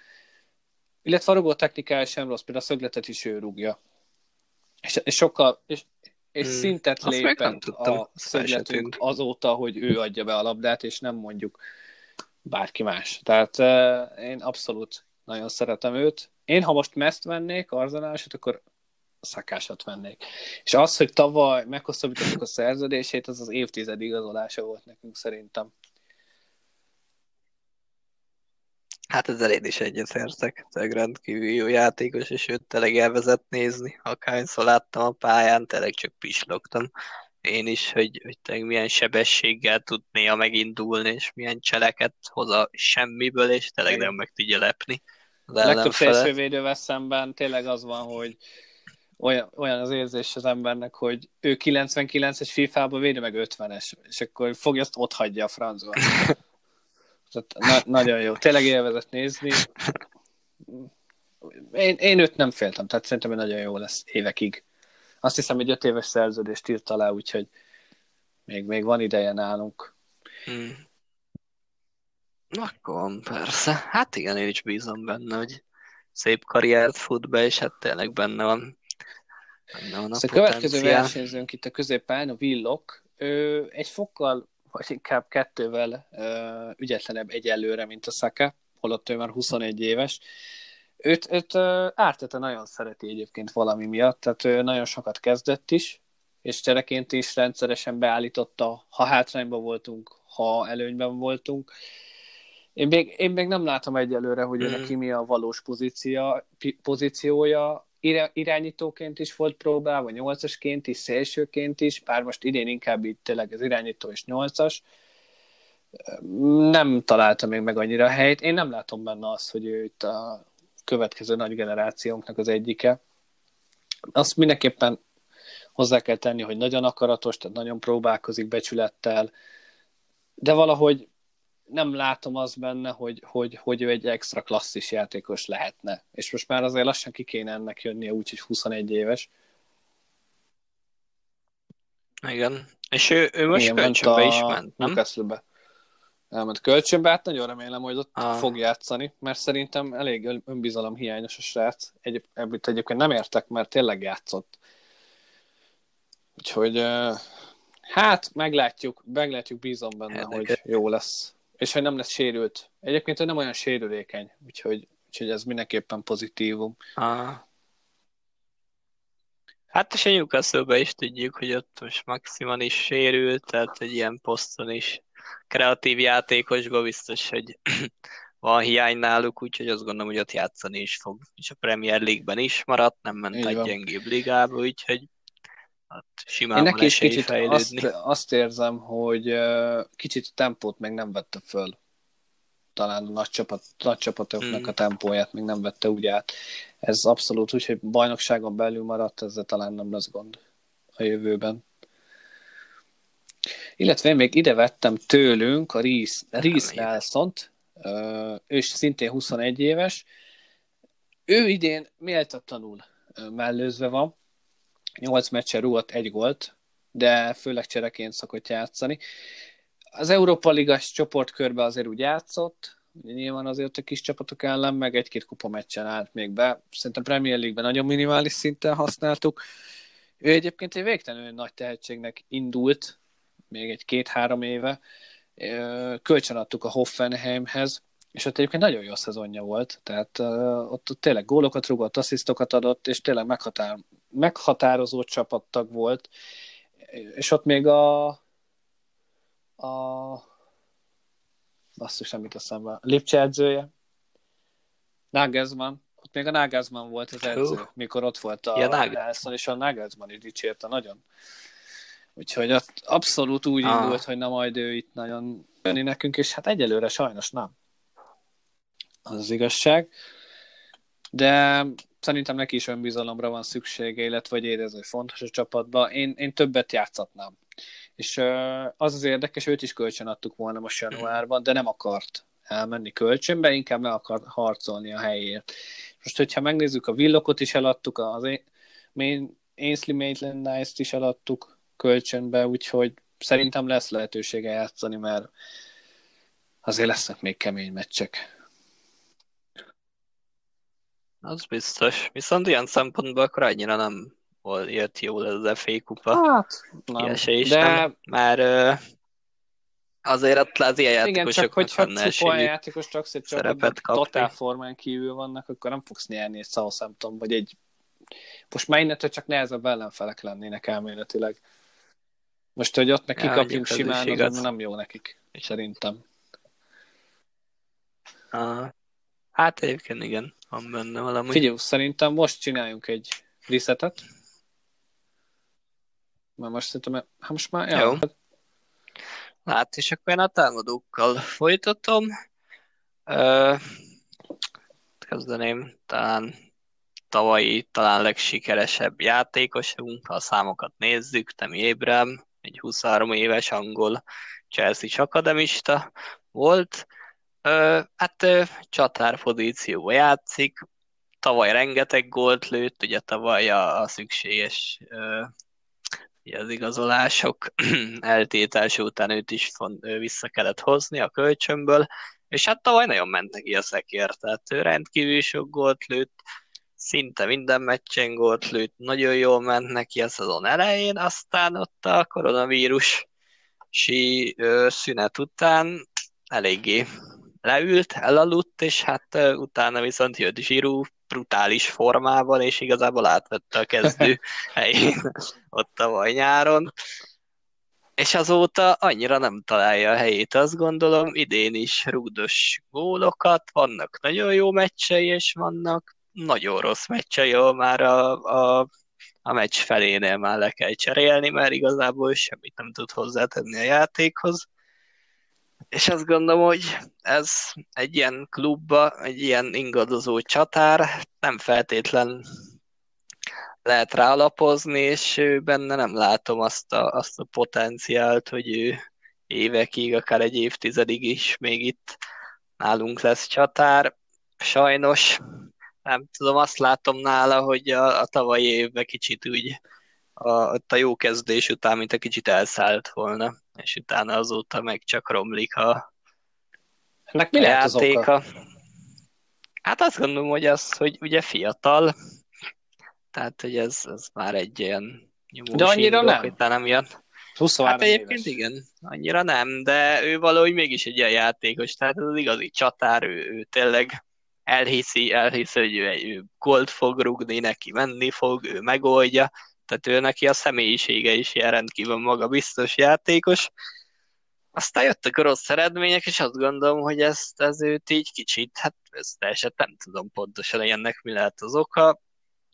Illetve a robot technikája sem rossz, például a szögletet is ő rúgja. És, és sokkal, és, és hmm. szintet lépett a szögletünk azóta, hogy ő adja be a labdát, és nem mondjuk bárki más. Tehát uh, én abszolút nagyon szeretem őt. Én, ha most meszt vennék, arzenálsot, akkor szakásat vennék. És az, hogy tavaly meghosszabbítottuk a szerződését, az az évtized igazolása volt nekünk szerintem. Hát ezzel én is egyetértek. Tényleg rendkívül jó játékos, és őt tényleg elvezet nézni. Akárhányszor láttam a pályán, tényleg csak pislogtam. Én is, hogy, hogy tényleg milyen sebességgel tud néha megindulni, és milyen cseleket hoz a semmiből, és tényleg nem meg tudja lepni. Az a legtöbb szélsővédővel szemben tényleg az van, hogy olyan, olyan az érzés az embernek, hogy ő 99-es FIFA-ba védő meg 50-es, és akkor fogja, azt ott hagyja a francba. Na- nagyon jó. Tényleg élvezett nézni. Én, én őt nem féltem, tehát szerintem hogy nagyon jó lesz évekig. Azt hiszem, hogy öt éves szerződést írt alá, úgyhogy még, még van ideje nálunk. Hmm. Akkor persze. Hát igen, én is bízom benne, hogy szép karriert fut be, és hát tényleg benne van. Benne van a, szóval a következő versenyzőnk itt a középpályán, a Villok, ő egy fokkal vagy inkább kettővel ügyetlenebb egyelőre, mint a Saka, holott ő már 21 éves. Őt, őt Ártete nagyon szereti egyébként valami miatt, tehát ő nagyon sokat kezdett is, és csereként is rendszeresen beállította, ha hátrányban voltunk, ha előnyben voltunk. Én még, én még nem látom egyelőre, hogy mm. neki mi a valós pozícia, pozíciója, irányítóként is volt próbálva, nyolcasként is, szélsőként is, bár most idén inkább itt tényleg az irányító és nyolcas. Nem találta még meg annyira a helyét. Én nem látom benne azt, hogy ő itt a következő nagy generációnknak az egyike. Azt mindenképpen hozzá kell tenni, hogy nagyon akaratos, tehát nagyon próbálkozik becsülettel, de valahogy nem látom azt benne, hogy, hogy, hogy ő egy extra klasszis játékos lehetne. És most már azért lassan ki kéne ennek jönnie, úgyhogy 21 éves. Igen. És ő, ő most Igen, kölcsönbe is ment, nem? Newcastle-be. Elment kölcsönbe, hát nagyon remélem, hogy ott ah. fog játszani, mert szerintem elég önbizalom hiányos a srác. Egy, ebből egyébként nem értek, mert tényleg játszott. Úgyhogy hát meglátjuk, meglátjuk, bízom benne, hát, hogy jó lesz és hogy nem lesz sérült. Egyébként ő nem olyan sérülékeny, úgyhogy, úgyhogy ez mindenképpen pozitívum. Ah. Hát és a newcastle is tudjuk, hogy ott most Maximan is sérült, tehát egy ilyen poszton is kreatív játékosban biztos, hogy van hiány náluk, úgyhogy azt gondolom, hogy ott játszani is fog. És a Premier League-ben is maradt, nem ment Így egy van. gyengébb ligába, úgyhogy Hát simán Én neki is kicsit azt, azt érzem, hogy kicsit a tempót még nem vette föl. Talán a nagy, csapat, nagy csapatoknak hmm. a tempóját még nem vette úgy át. Ez abszolút úgy, hogy bajnokságon belül maradt, ezzel talán nem lesz gond a jövőben. Illetve én még ide vettem tőlünk a Reese, Reese nelson ő is szintén 21 éves. Ő idén méltatlanul mellőzve van, 8 meccsen rúgott egy gólt, de főleg csereként szokott játszani. Az Európa Ligás csoportkörbe azért úgy játszott, nyilván azért a kis csapatok ellen, meg egy-két kupa meccsen állt még be. Szerintem Premier League-ben nagyon minimális szinten használtuk. Ő egyébként egy végtelenül nagy tehetségnek indult, még egy két-három éve. Kölcsön adtuk a Hoffenheimhez, és ott egyébként nagyon jó szezonja volt, tehát ott tényleg gólokat rúgott, asszisztokat adott, és tényleg meghatár, meghatározó csapattag volt, és ott még a a basszus, nem jut eszembe, Lipcse edzője, Nagelsmann, ott még a Nagelsmann volt az edző, uh. mikor ott volt a ja, Nelson, és a Nagelsmann is dicsérte nagyon. Úgyhogy ott abszolút úgy ah. indult, hogy na majd ő itt nagyon jönni nekünk, és hát egyelőre sajnos nem az, az igazság. De szerintem neki is önbizalomra van szüksége, illetve hogy érez, hogy fontos a csapatban. Én, én többet játszatnám. És az az érdekes, őt is kölcsön adtuk volna most januárban, de nem akart elmenni kölcsönbe, inkább meg akart harcolni a helyért. Most, hogyha megnézzük, a Villokot is eladtuk, az Ainsley Maitland Nice-t is eladtuk kölcsönbe, úgyhogy szerintem lesz lehetősége játszani, mert azért lesznek még kemény meccsek. Az biztos. Viszont ilyen szempontból akkor annyira nem volt jött jól ez az FA kupa. Hát, nem. Kiesés, de... nem, már uh, azért ott az ilyen játékosoknak Igen, csak hogyha játékos csak szerepet totál formán kívül vannak, akkor nem fogsz nyerni egy Southampton, vagy egy most már innentől csak nehezebb ellenfelek lennének elméletileg. Most, hogy ott meg kikapjunk ja, simán, az nem jó nekik, szerintem. Ah. Hát egyébként igen van benne valami. Figyelj, szerintem most csináljunk egy resetet. Mert most szerintem, hát most már, Jó. Hát, és akkor én a támadókkal folytatom. Ö, kezdeném talán tavalyi, talán legsikeresebb játékosunk, ha a számokat nézzük, Temi Abraham, egy 23 éves angol Chelsea akademista volt, Ö, hát ö, csatár pozícióba játszik, tavaly rengeteg gólt lőtt, ugye tavaly a, a szükséges ö, ugye az igazolások eltétása után őt is font, ő vissza kellett hozni a kölcsönből, és hát tavaly nagyon ment neki a szekér, tehát ő rendkívül sok gólt lőtt, szinte minden meccsen gólt lőtt, nagyon jól ment neki a szezon elején, aztán ott a koronavírus sí szünet után eléggé leült, elaludt, és hát utána viszont jött Zsirú brutális formával, és igazából átvette a kezdő helyén ott a nyáron. És azóta annyira nem találja a helyét, azt gondolom, idén is rúdos gólokat, vannak nagyon jó meccsei, és vannak nagyon rossz meccsei, ahol már a, a, a meccs felénél már le kell cserélni, mert igazából semmit nem tud hozzátenni a játékhoz. És azt gondolom, hogy ez egy ilyen klubba, egy ilyen ingadozó csatár nem feltétlen lehet rá alapozni, és benne nem látom azt a, azt a potenciált, hogy ő évekig, akár egy évtizedig is még itt nálunk lesz csatár. Sajnos nem tudom, azt látom nála, hogy a, a tavalyi évben kicsit úgy a, a jó kezdés után, mint a kicsit elszállt volna, és utána azóta meg csak romlik a, Ennek mi a lehet az játéka. oka? Hát azt gondolom, hogy az, hogy ugye fiatal, tehát hogy ez, ez már egy olyan nyomós De annyira indok, nem. nem ilyen 23 Hát egyébként éves. igen, annyira nem, de ő valahogy mégis egy ilyen játékos, tehát ez az igazi csatár, ő, ő tényleg elhiszi, elhiszi, hogy ő, ő gólt fog rugni, neki menni fog, ő megoldja, tehát ő neki a személyisége is ilyen rendkívül magabiztos játékos. Aztán jöttek a rossz eredmények, és azt gondolom, hogy ezt, ez őt így kicsit, hát ezt teljesen nem tudom pontosan, hogy ennek mi lehet az oka.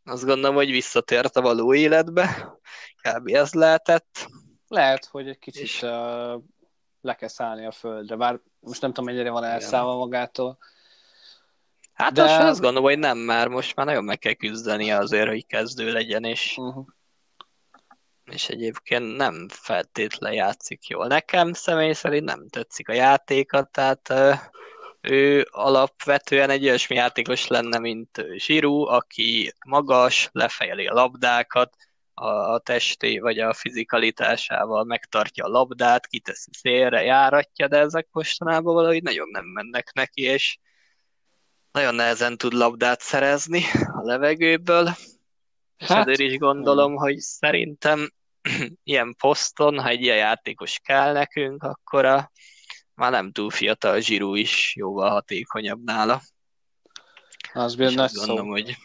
Azt gondolom, hogy visszatért a való életbe, kb. ez lehetett. Lehet, hogy egy kicsit És- uh, le kell szállni a földre, bár most nem tudom, mennyire van elszállva magától. Hát De... most azt gondolom, hogy nem már, most már nagyon meg kell küzdeni azért, hogy kezdő legyen, és, Uh-huh. És egyébként nem feltétlen játszik jól. Nekem személy szerint nem tetszik a játéka, tehát ő alapvetően egy olyasmi játékos lenne, mint Zsirú, aki magas, lefejeli a labdákat, a, testé vagy a fizikalitásával megtartja a labdát, kiteszi szélre, járatja, de ezek mostanában valahogy nagyon nem mennek neki, és nagyon nehezen tud labdát szerezni a levegőből, és Hát, ezért is gondolom, hogy szerintem ilyen poszton, ha egy ilyen játékos kell nekünk, akkor a már nem túl fiatal Zsirú is jóval hatékonyabb nála. Az És bizony nagy azt gondolom, szó. hogy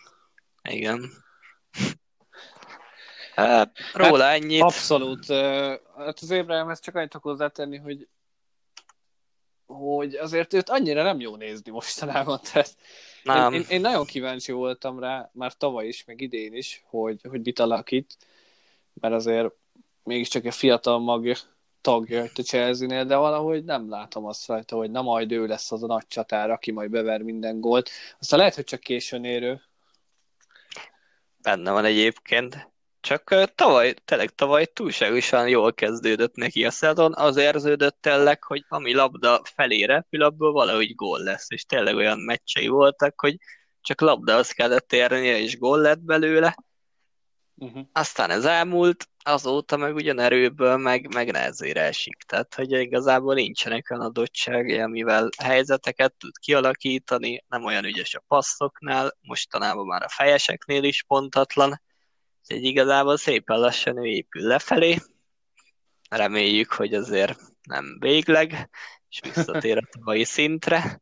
igen. Hát, róla ennyit. Abszolút. Hát az Ébrahimhez csak annyit tudok hozzátenni, hogy hogy azért őt annyira nem jó nézni mostanában. Tehát Nem. Én, én, én nagyon kíváncsi voltam rá, már tavaly is, meg idén is, hogy, hogy mit alakít, mert azért mégiscsak egy fiatal mag tagja a Chelsea-nél, de valahogy nem látom azt rajta, hogy na majd ő lesz az a nagy csatár, aki majd bever minden gólt. Aztán lehet, hogy csak későn érő. Benne van egyébként. Csak tavaly, tényleg tavaly túlságosan jól kezdődött neki a szezon, az érződött tényleg, hogy ami labda felé repül, abból valahogy gól lesz, és tényleg olyan meccsei voltak, hogy csak labdához kellett érnie, és gól lett belőle. Uh-huh. Aztán ez elmúlt, azóta meg ugyan erőből meg, meg nehezére esik. Tehát, hogy igazából nincsenek olyan adottságai, amivel helyzeteket tud kialakítani, nem olyan ügyes a passzoknál, mostanában már a fejeseknél is pontatlan, úgyhogy igazából szépen lassan ő épül lefelé. Reméljük, hogy azért nem végleg, és visszatér a tavalyi szintre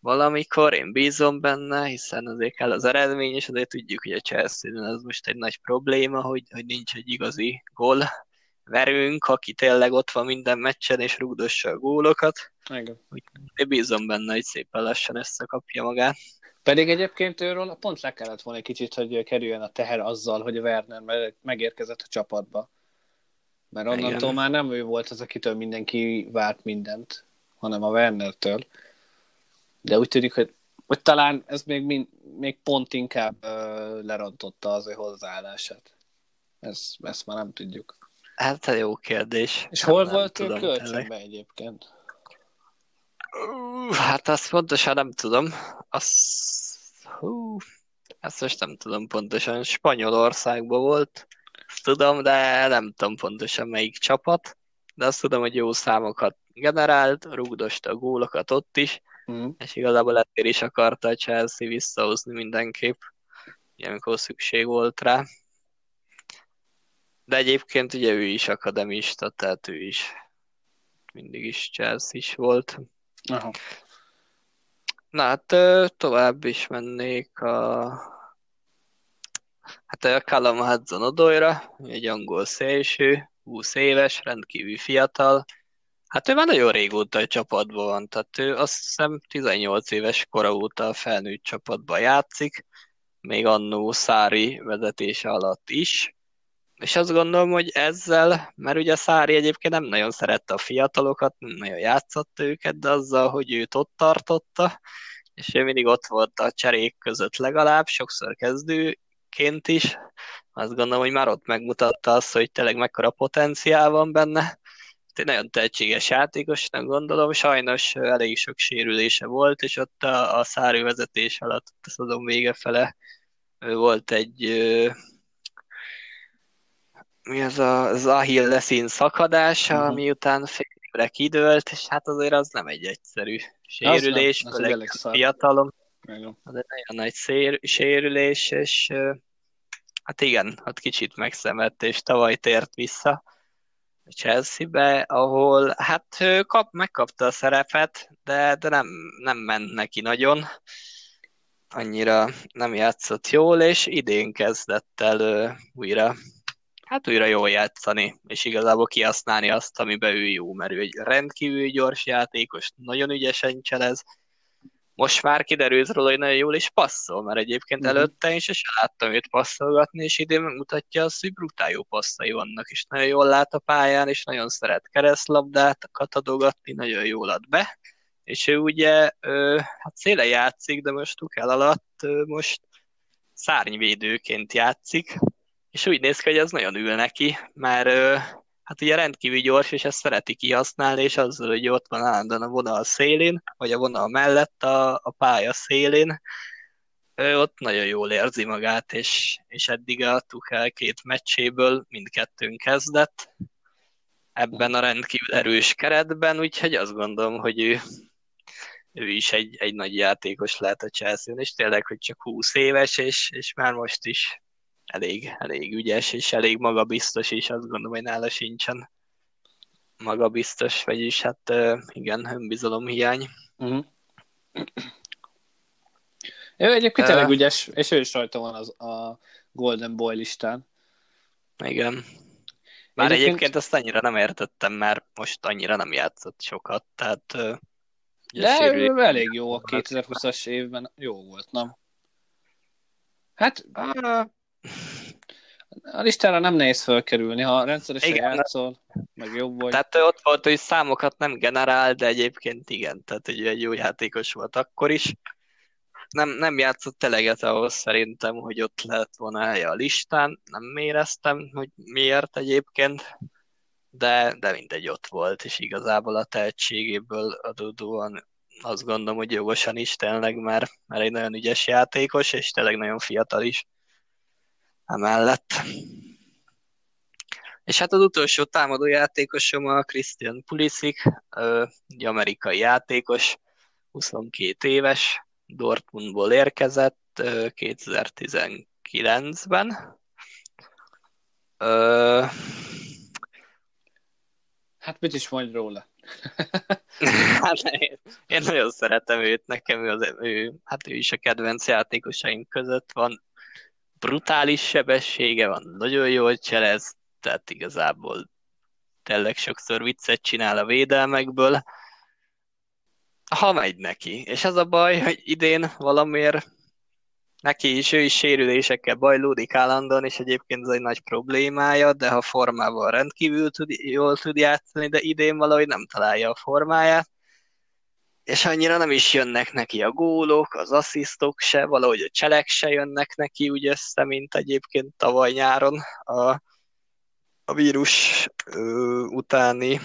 valamikor, én bízom benne, hiszen azért kell az eredmény, és azért tudjuk, hogy a chelsea ez most egy nagy probléma, hogy, hogy nincs egy igazi gól verünk, aki tényleg ott van minden meccsen, és rugdossa a gólokat. Igen. Én bízom benne, hogy szépen lassan összekapja magát. Pedig egyébként őről pont le kellett volna egy kicsit, hogy kerüljön a teher azzal, hogy Werner me- megérkezett a csapatba. Mert onnantól Igen. már nem ő volt az, akitől mindenki várt mindent, hanem a Wernertől. De úgy tűnik, hogy, hogy talán ez még, mind, még pont inkább ö, lerontotta az ő hozzáállását. Ez, ezt már nem tudjuk. Hát jó kérdés. És Nem- hol nem volt ő tudom, tényleg. egyébként? Hát azt pontosan nem tudom. Azt, hú, ezt most nem tudom pontosan. Spanyolországban volt, azt tudom, de nem tudom pontosan melyik csapat. De azt tudom, hogy jó számokat generált, rugdosta a gólokat ott is, Mm. és igazából ezért is akarta a Chelsea visszahozni mindenképp, amikor szükség volt rá. De egyébként ugye ő is akademista, tehát ő is mindig is Chelsea is volt. Aha. Na hát tovább is mennék a hát a Callum hudson odoyra egy angol szélső, 20 éves, rendkívül fiatal. Hát ő már nagyon régóta a csapatban van, tehát ő azt hiszem 18 éves kora óta a felnőtt csapatban játszik, még annó Szári vezetése alatt is. És azt gondolom, hogy ezzel, mert ugye Szári egyébként nem nagyon szerette a fiatalokat, nem nagyon játszott őket, de azzal, hogy őt ott tartotta, és ő mindig ott volt a cserék között legalább, sokszor kezdőként is, azt gondolom, hogy már ott megmutatta azt, hogy tényleg mekkora potenciál van benne. Egy nagyon tehetséges játékosnak gondolom, sajnos elég sok sérülése volt, és ott a, a Szári vezetés alatt a szezon vége fele volt egy mi az a, az Achilleszín szakadása, uh-huh. miután fél évre kidőlt, és hát azért az nem egy egyszerű sérülés, az az fiatalom. Az egy nagyon nagy szér, sérülés, és hát igen, hát kicsit megszemett, és tavaly tért vissza a Chelsea-be, ahol hát ő kap, megkapta a szerepet, de, de nem, nem ment neki nagyon. Annyira nem játszott jól, és idén kezdett el újra hát újra jól játszani, és igazából kihasználni azt, amiben ő jó, mert ő egy rendkívül gyors játékos, nagyon ügyesen cselez, most már kiderült róla, hogy nagyon jól is passzol, mert egyébként uh-huh. előtte én sem láttam őt passzolgatni, és idén mutatja azt, hogy brutál jó passzai vannak, és nagyon jól lát a pályán, és nagyon szeret keresztlabdát katadogatni, nagyon jól ad be, és ő ugye, ö, hát széle játszik, de most Tukel alatt ö, most szárnyvédőként játszik, és úgy néz ki, hogy ez nagyon ül neki, mert hát ugye rendkívül gyors, és ezt szereti kihasználni, és azzal, hogy ott van állandóan a vonal szélén, vagy a vonal mellett a, a pálya szélén, ő ott nagyon jól érzi magát, és, és eddig a Tuchel két meccséből mindkettőn kezdett ebben a rendkívül erős keretben, úgyhogy azt gondolom, hogy ő, ő is egy, egy nagy játékos lehet a chelsea és tényleg, hogy csak 20 éves, és, és már most is elég, elég ügyes, és elég magabiztos is, azt gondolom, hogy nála sincsen magabiztos, vagyis hát igen, önbizalom hiány. Uh-huh. Ő egyébként tényleg uh, ügyes, és ő is rajta van az, a Golden Boy listán. Igen. Már egyébként, egyébként azt annyira nem értettem, mert most annyira nem játszott sokat, tehát... De ő elég jó a 2020-as évben, jó volt, nem? Hát, uh, a listára nem nehéz felkerülni, ha rendszeresen igen. játszol, meg jobb vagy. Tehát ott volt, hogy számokat nem generál, de egyébként igen, tehát hogy egy jó játékos volt akkor is. Nem, nem játszott eleget ahhoz szerintem, hogy ott lehet volna helye a listán, nem éreztem, hogy miért egyébként, de, de mindegy ott volt, és igazából a tehetségéből adódóan azt gondolom, hogy jogosan is tényleg, mert, mert egy nagyon ügyes játékos, és tényleg nagyon fiatal is emellett. És hát az utolsó támadó játékosom a Christian Pulisic, egy amerikai játékos, 22 éves, Dortmundból érkezett 2019-ben. Hát mit is mondj róla? hát én, én nagyon szeretem őt, nekem ő, az, ő, hát ő is a kedvenc játékosaink között van, brutális sebessége van, nagyon jól cselez, tehát igazából tényleg sokszor viccet csinál a védelmekből, ha megy neki. És az a baj, hogy idén valamiért neki is, ő is sérülésekkel bajlódik állandóan, és egyébként ez egy nagy problémája, de ha formával rendkívül tud, jól tud játszani, de idén valahogy nem találja a formáját, és annyira nem is jönnek neki a gólok, az asszisztok se, valahogy a cselek se jönnek neki úgy össze, mint egyébként tavaly nyáron a, a vírus ö, utáni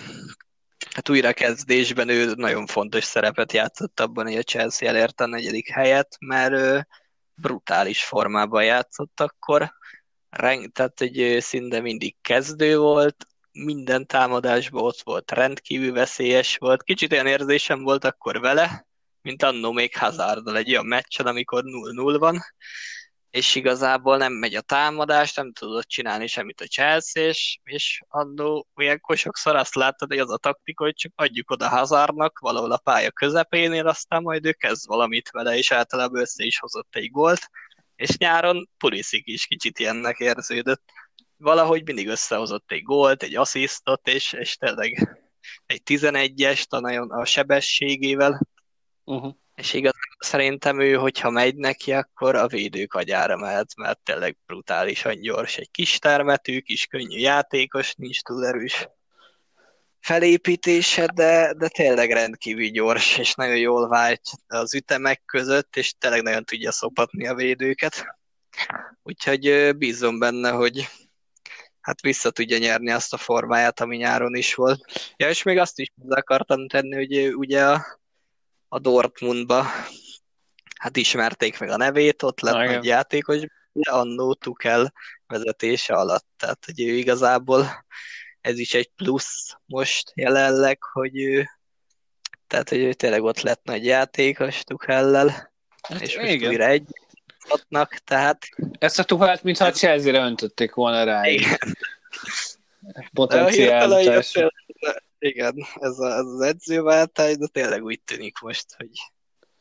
hát újrakezdésben ő nagyon fontos szerepet játszott abban, hogy a Chelsea elérte a negyedik helyet, mert ö, brutális formában játszott akkor, Reng, tehát egy szinte mindig kezdő volt, minden támadásban ott volt, rendkívül veszélyes volt. Kicsit olyan érzésem volt akkor vele, mint annó még Hazarddal egy olyan meccsen, amikor 0-0 van, és igazából nem megy a támadás, nem tudott csinálni semmit a Chelsea, és, és annó ilyenkor sokszor azt láttad, hogy az a taktika, hogy csak adjuk oda Hazardnak valahol a pálya közepénél, aztán majd ő kezd valamit vele, és általában össze is hozott egy gólt, és nyáron Pulisic is kicsit ilyennek érződött valahogy mindig összehozott egy gólt, egy asszisztot, és, és tényleg egy 11-es, nagyon a sebességével. Uh-huh. És igaz, szerintem ő, hogyha megy neki, akkor a védők agyára mehet, mert tényleg brutálisan gyors. Egy kis termetű, kis könnyű játékos, nincs túl erős felépítése, de, de tényleg rendkívül gyors, és nagyon jól vált az ütemek között, és tényleg nagyon tudja szopatni a védőket. Úgyhogy bízom benne, hogy hát vissza tudja nyerni azt a formáját, ami nyáron is volt. Ja, és még azt is hozzá akartam tenni, hogy ugye a, a Dortmundba hát ismerték meg a nevét, ott lett nagy játékos, annó Tuchel vezetése alatt. Tehát, hogy ő igazából ez is egy plusz most jelenleg, hogy ő tehát, hogy ő tényleg ott lett nagy játékos Tuchellel, hát és most igen. újra egy adnak, tehát... Ezt a Tuchelt, mintha a Chelsea-re öntötték volna rá. Igen. Potenciális. Igen, ez, a, ez az edzőváltás, de tényleg úgy tűnik most, hogy,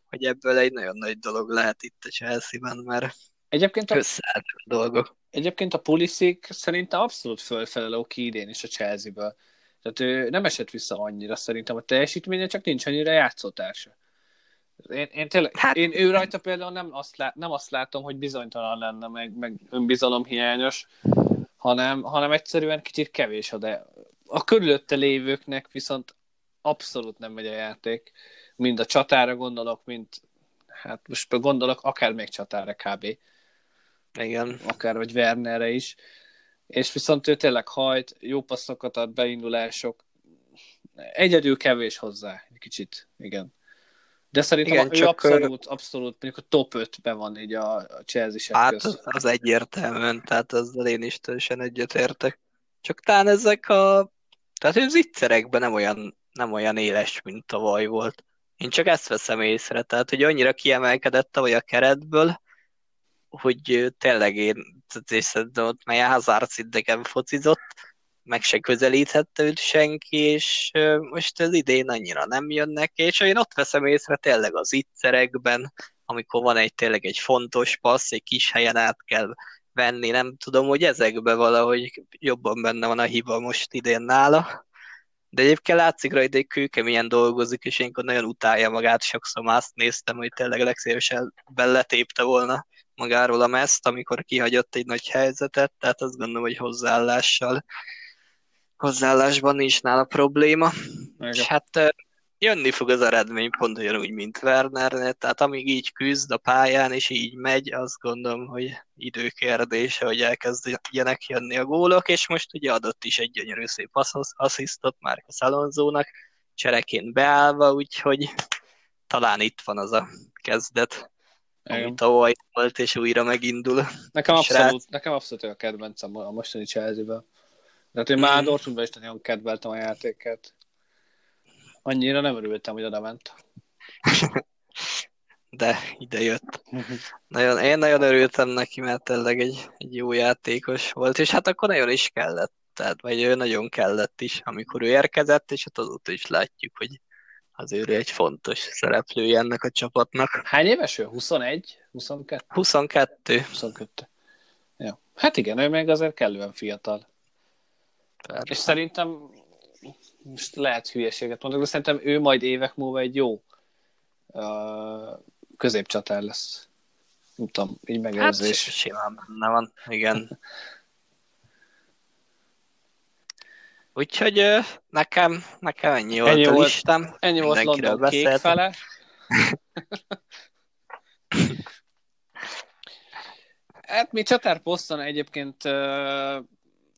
hogy ebből egy nagyon nagy dolog lehet itt a Chelsea-ben, mert Egyébként a, a dolgok. Egyébként a Pulisic szerintem abszolút fölfelelő ki idén is a Chelsea-ből. Tehát ő nem esett vissza annyira szerintem a teljesítménye, csak nincs annyira játszótársa. Én, én, tényleg, hát... én ő rajta például nem azt, lát, nem azt látom, hogy bizonytalan lenne, meg, meg önbizalomhiányos, hanem, hanem egyszerűen kicsit kevés a de a körülötte lévőknek viszont abszolút nem megy a játék. Mind a csatára gondolok, mind hát most gondolok akár még csatára kb. Igen. Akár vagy Wernerre is. És viszont ő tényleg hajt, jó passzokat ad, beindulások. Egyedül kevés hozzá, egy kicsit, igen. De szerintem igen, ő abszolút, abszolút, mondjuk a top 5-ben van így a, a chelsea Hát az, az egyértelműen, tehát azzal én is teljesen egyetértek. Csak talán ezek a... Tehát ő zicserekben nem olyan, nem olyan éles, mint tavaly volt. Én csak ezt veszem észre, tehát hogy annyira kiemelkedett tavaly a keretből, hogy tényleg én, és szerintem ott mely Hazard szinteken focizott, meg se közelíthette őt senki, és most az idén annyira nem jönnek, és én ott veszem észre tényleg az ittszerekben, amikor van egy tényleg egy fontos passz, egy kis helyen át kell venni, nem tudom, hogy ezekben valahogy jobban benne van a hiba most idén nála. De egyébként látszik rajta, hogy kőkeményen dolgozik, és én nagyon utálja magát, sokszor azt néztem, hogy tényleg legszívesen belletépte volna magáról a meszt, amikor kihagyott egy nagy helyzetet, tehát azt gondolom, hogy hozzáállással hozzáállásban nincs nála probléma. Igen. És hát jönni fog az eredmény pont ugyanúgy, mint Werner, tehát amíg így küzd a pályán, és így megy, azt gondolom, hogy időkérdése, hogy elkezdjenek jönni a gólok, és most ugye adott is egy gyönyörű szép asszisztot már a Alonzónak, csereként beállva, úgyhogy talán itt van az a kezdet. Igen. ami tavaly volt, és újra megindul. Nekem abszolút, nekem abszolút a kedvencem a mostani Chelsea-ben. De hát én mm. már Dortmundban is nagyon kedveltem a játéket. Annyira nem örültem, hogy oda ment. De ide jött. nagyon, én nagyon örültem neki, mert tényleg egy, egy jó játékos volt, és hát akkor nagyon is kellett. Tehát, vagy ő nagyon kellett is, amikor ő érkezett, és hát azóta is látjuk, hogy azért egy fontos szereplője ennek a csapatnak. Hány éves ő? 21? 22? 22. 22. Ja. Hát igen, ő még azért kellően fiatal. Persze. És szerintem most lehet hülyeséget mondani, de szerintem ő majd évek múlva egy jó uh, középcsatár lesz. Nem tudom, így megérzés. Hát simán benne van, igen. Úgyhogy nekem, nekem ennyi volt ennyi a volt, listám. Ennyi volt London kék fele. hát mi csatárposzton egyébként uh,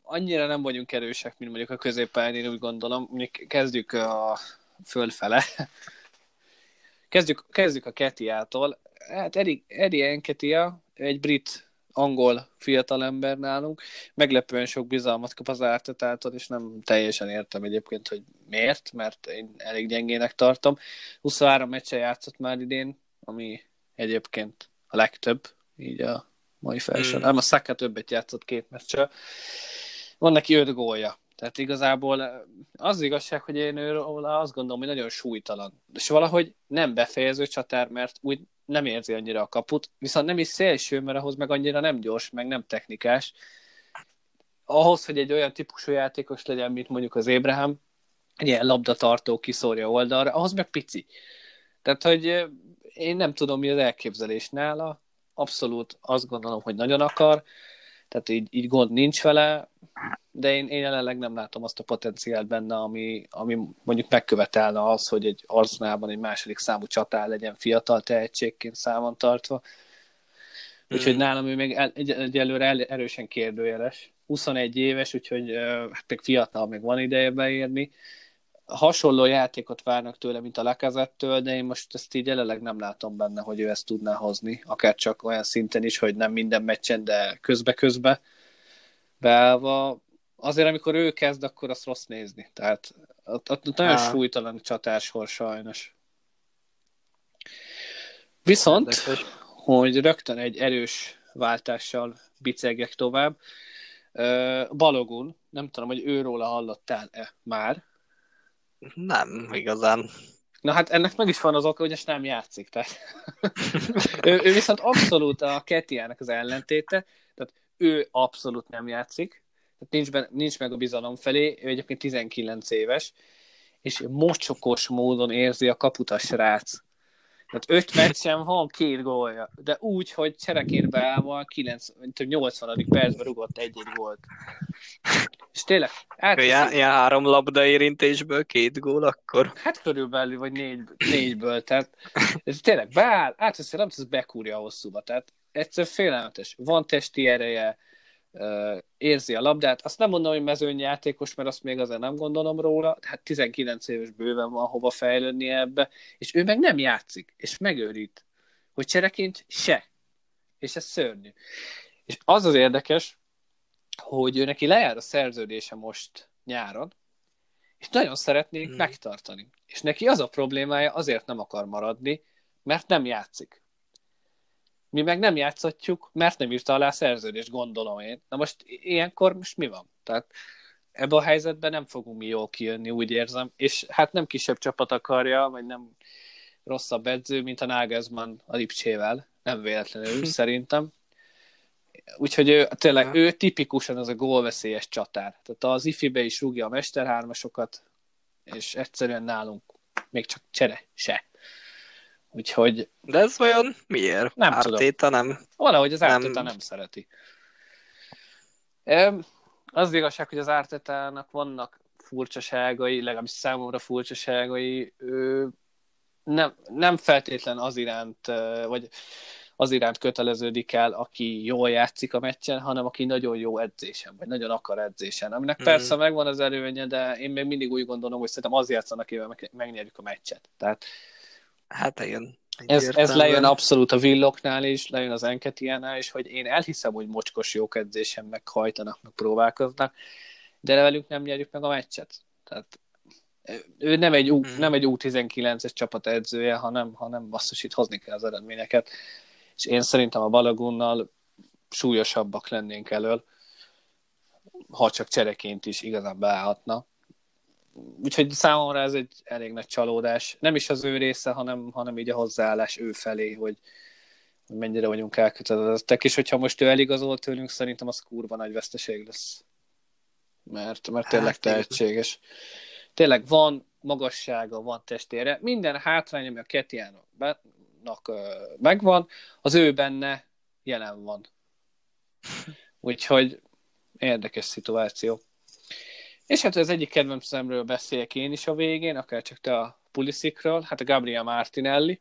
annyira nem vagyunk erősek, mint mondjuk a középpályán, én úgy gondolom. Mi kezdjük a fölfele. kezdjük, kezdjük a Ketiától. Hát Eddie, Eddie Enketia, egy brit angol fiatalember nálunk, meglepően sok bizalmat kap az ártatától, és nem teljesen értem egyébként, hogy miért, mert én elég gyengének tartom. 23 meccse játszott már idén, ami egyébként a legtöbb, így a mai felső. Mm. a Saka többet játszott két meccsel. Van neki öt gólja. Tehát igazából az igazság, hogy én őről azt gondolom, hogy nagyon súlytalan. És valahogy nem befejező csatár, mert úgy nem érzi annyira a kaput, viszont nem is szélső, mert ahhoz meg annyira nem gyors, meg nem technikás. Ahhoz, hogy egy olyan típusú játékos legyen, mint mondjuk az Ébrahám, egy ilyen labdatartó kiszórja oldalra, ahhoz meg pici. Tehát, hogy én nem tudom, mi az elképzelés nála. Abszolút azt gondolom, hogy nagyon akar, tehát így, így gond nincs vele, de én, én jelenleg nem látom azt a potenciált benne, ami, ami mondjuk megkövetelne az, hogy egy arzenálban egy második számú csatár legyen fiatal tehetségként számon tartva. Úgyhogy hmm. nálam ő még el, egy, egyelőre el, erősen kérdőjeles. 21 éves, úgyhogy hát még fiatal, még van ideje beérni. Hasonló játékot várnak tőle, mint a Lakazettől, de én most ezt így jelenleg nem látom benne, hogy ő ezt tudná hozni, akár csak olyan szinten is, hogy nem minden meccsen, de közbe-közbe beállva. Azért, amikor ő kezd, akkor azt rossz nézni. Tehát ott, ott nagyon Á. súlytalan csatáshol sajnos. Viszont, Érdekes. hogy rögtön egy erős váltással bicegek tovább, Balogun, nem tudom, hogy őróla hallottál-e már? Nem, igazán. Na hát ennek meg is van az oka, hogy ezt nem játszik. Tehát. ő, ő viszont abszolút a Ketiának az ellentéte, ő abszolút nem játszik, tehát nincs, be, nincs meg a bizalom felé, ő egyébként 19 éves, és mocsokos módon érzi a kaputas srác. Tehát öt meccsen van két gólja, de úgy, hogy csereként beállva 80. percben rugott egy-egy gólt. És tényleg, át... Ilyen, ilyen három labda érintésből két gól akkor? Hát körülbelül, vagy négy, négyből, tehát ez tényleg beáll, átveszi, nem tudsz bekúrja a hosszúba, tehát egyszer félelmetes. Van testi ereje, érzi a labdát. Azt nem mondom, hogy mezőnyjátékos, mert azt még azért nem gondolom róla. Hát 19 éves bőven van hova fejlődni ebbe, és ő meg nem játszik, és megőrít. Hogy csereként se. És ez szörnyű. És az az érdekes, hogy ő neki lejár a szerződése most nyáron, és nagyon szeretnék hmm. megtartani. És neki az a problémája, azért nem akar maradni, mert nem játszik. Mi meg nem játszhatjuk, mert nem írta alá szerződést, gondolom én. Na most ilyenkor most mi van? Tehát ebbe a helyzetben nem fogunk mi jól kijönni, úgy érzem. És hát nem kisebb csapat akarja, vagy nem rosszabb edző, mint a Nagelsmann a Lipcsével. Nem véletlenül, szerintem. Úgyhogy ő, tényleg ő tipikusan az a gólveszélyes csatár. Tehát az ifibe is rúgja a mesterhármasokat, és egyszerűen nálunk még csak csere se. Úgyhogy... De ez vajon miért? Nem Ártéta tudom. nem... Valahogy az Ártéta nem, nem szereti. Az igazság, hogy az Ártétának vannak furcsaságai, legalábbis számomra furcsaságai. Ő nem, nem feltétlen az iránt, vagy az iránt köteleződik el, aki jól játszik a meccsen, hanem aki nagyon jó edzésen, vagy nagyon akar edzésen. Aminek mm. persze megvan az előnye, de én még mindig úgy gondolom, hogy szerintem az játszanak, akivel megnyerjük a meccset. Tehát Hát igen. Ez, ez lejön abszolút a villoknál is, lejön az Enketiánál is, hogy én elhiszem, hogy mocskos jók edzésen meghajtanak, meg próbálkoznak, de velük nem nyerjük meg a meccset. Tehát ő nem egy, U, hmm. nem egy U19-es csapat edzője, hanem, hanem basszus, itt hozni kell az eredményeket. És én szerintem a Balagunnal súlyosabbak lennénk elől, ha csak csereként is igazán beállhatna úgyhogy számomra ez egy elég nagy csalódás. Nem is az ő része, hanem, hanem így a hozzáállás ő felé, hogy, hogy mennyire vagyunk elkötelezettek, és hogyha most ő eligazol tőlünk, szerintem az kurva nagy veszteség lesz. Mert, mert tényleg hát, tehetséges. Tényleg van magassága, van testére. Minden hátrány, ami a Ketiának megvan, az ő benne jelen van. Úgyhogy érdekes szituáció. És hát az egyik kedvencemről beszéljek én is a végén, akár csak te a Pulisikről, hát a Gabriel Martinelli,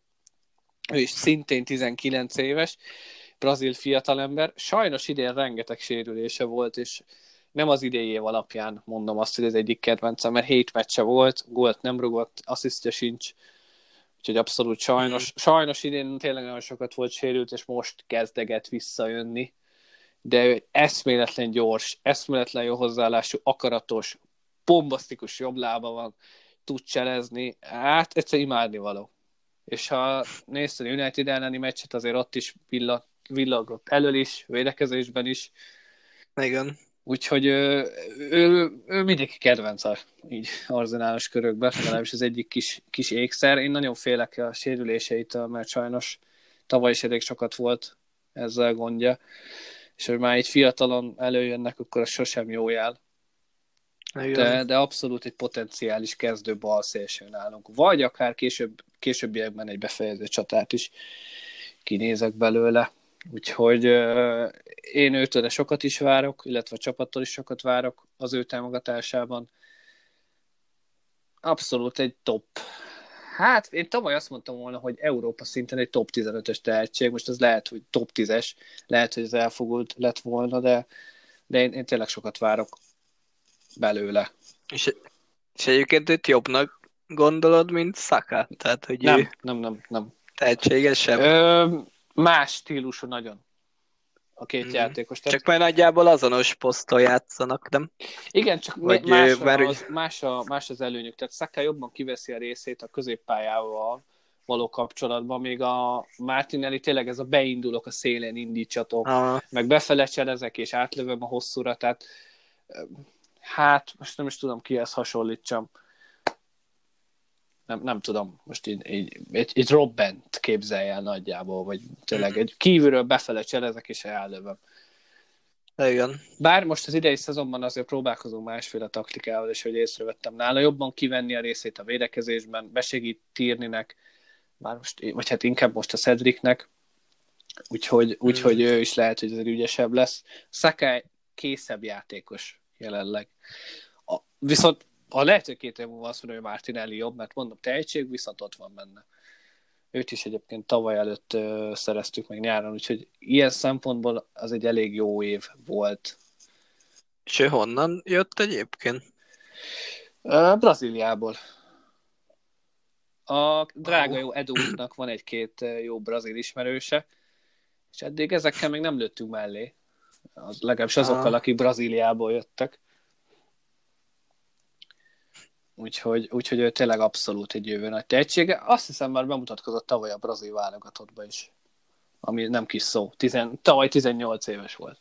ő is szintén 19 éves, brazil fiatalember. Sajnos idén rengeteg sérülése volt, és nem az idejév alapján mondom azt, hogy ez egyik kedvencem, mert hét meccse volt, gólt nem rugott, asszisztja sincs, úgyhogy abszolút sajnos. Sajnos idén tényleg nagyon sokat volt sérült, és most kezdeget visszajönni de ő eszméletlen gyors, eszméletlen jó hozzáállású, akaratos, bombasztikus jobb lába van, tud cselezni, hát egyszer imádni való. És ha nézted a United elleni meccset, azért ott is villag, villagott elől is, védekezésben is. Igen. Úgyhogy ő, ő, ő mindig kedvenc a így arzenálos körökben, legalábbis az egyik kis, kis ékszer. Én nagyon félek a sérüléseitől, mert sajnos tavaly is elég sokat volt ezzel gondja és hogy már egy fiatalon előjönnek, akkor az sosem jó jel. de, de abszolút egy potenciális kezdő bal szélső nálunk. Vagy akár később, későbbiekben egy befejező csatát is kinézek belőle. Úgyhogy uh, én őtől sokat is várok, illetve a csapattól is sokat várok az ő támogatásában. Abszolút egy top. Hát én tavaly azt mondtam volna, hogy Európa szinten egy top 15-ös tehetség, most az lehet, hogy top 10-es, lehet, hogy ez elfogult lett volna, de, de én, én tényleg sokat várok belőle. És, és egyébként őt jobbnak gondolod, mint Saka? Tehát, hogy nem, ő nem, nem, nem. tehetségesebb? Ö, más stílusú nagyon a két mm. játékos. Tehát... Csak majd nagyjából azonos poszton játszanak, nem? Igen, csak Vagy más, mert... az, más, a, más az előnyük. Tehát Saka jobban kiveszi a részét a középpályával való kapcsolatban, még a Martinelli tényleg ez a beindulok a szélén, indítsatok, Aha. meg befele cselezek és átlövöm a hosszúra, tehát hát most nem is tudom kihez hasonlítsam. Nem, nem tudom, most így, így egy, egy Robbent képzelj el nagyjából, vagy tényleg egy kívülről befele cselezek és ellövöm. Igen. Bár most az idei szezonban azért próbálkozunk másféle taktikával, és hogy észrevettem nála, jobban kivenni a részét a védekezésben, besegít Tírninek, bár most, vagy hát inkább most a Cedricnek, úgyhogy, úgyhogy ő is lehet, hogy azért ügyesebb lesz. Sakai készebb játékos jelenleg. A, viszont a lehet, hogy két év múlva azt mondja, hogy Martinelli jobb, mert mondom, tehetség viszont ott van benne. Őt is egyébként tavaly előtt ö, szereztük meg nyáron, úgyhogy ilyen szempontból az egy elég jó év volt. És ő honnan jött egyébként? Ö, Brazíliából. A drága jó Edúnak van egy-két jó brazil ismerőse, és eddig ezekkel még nem lőttünk mellé. Az, legalábbis azokkal, akik Brazíliából jöttek. Úgyhogy, úgyhogy ő tényleg abszolút egy jövő nagy tehetsége. Azt hiszem már bemutatkozott tavaly a brazil válogatottba is, ami nem kis szó. Tizen, tavaly 18 éves volt.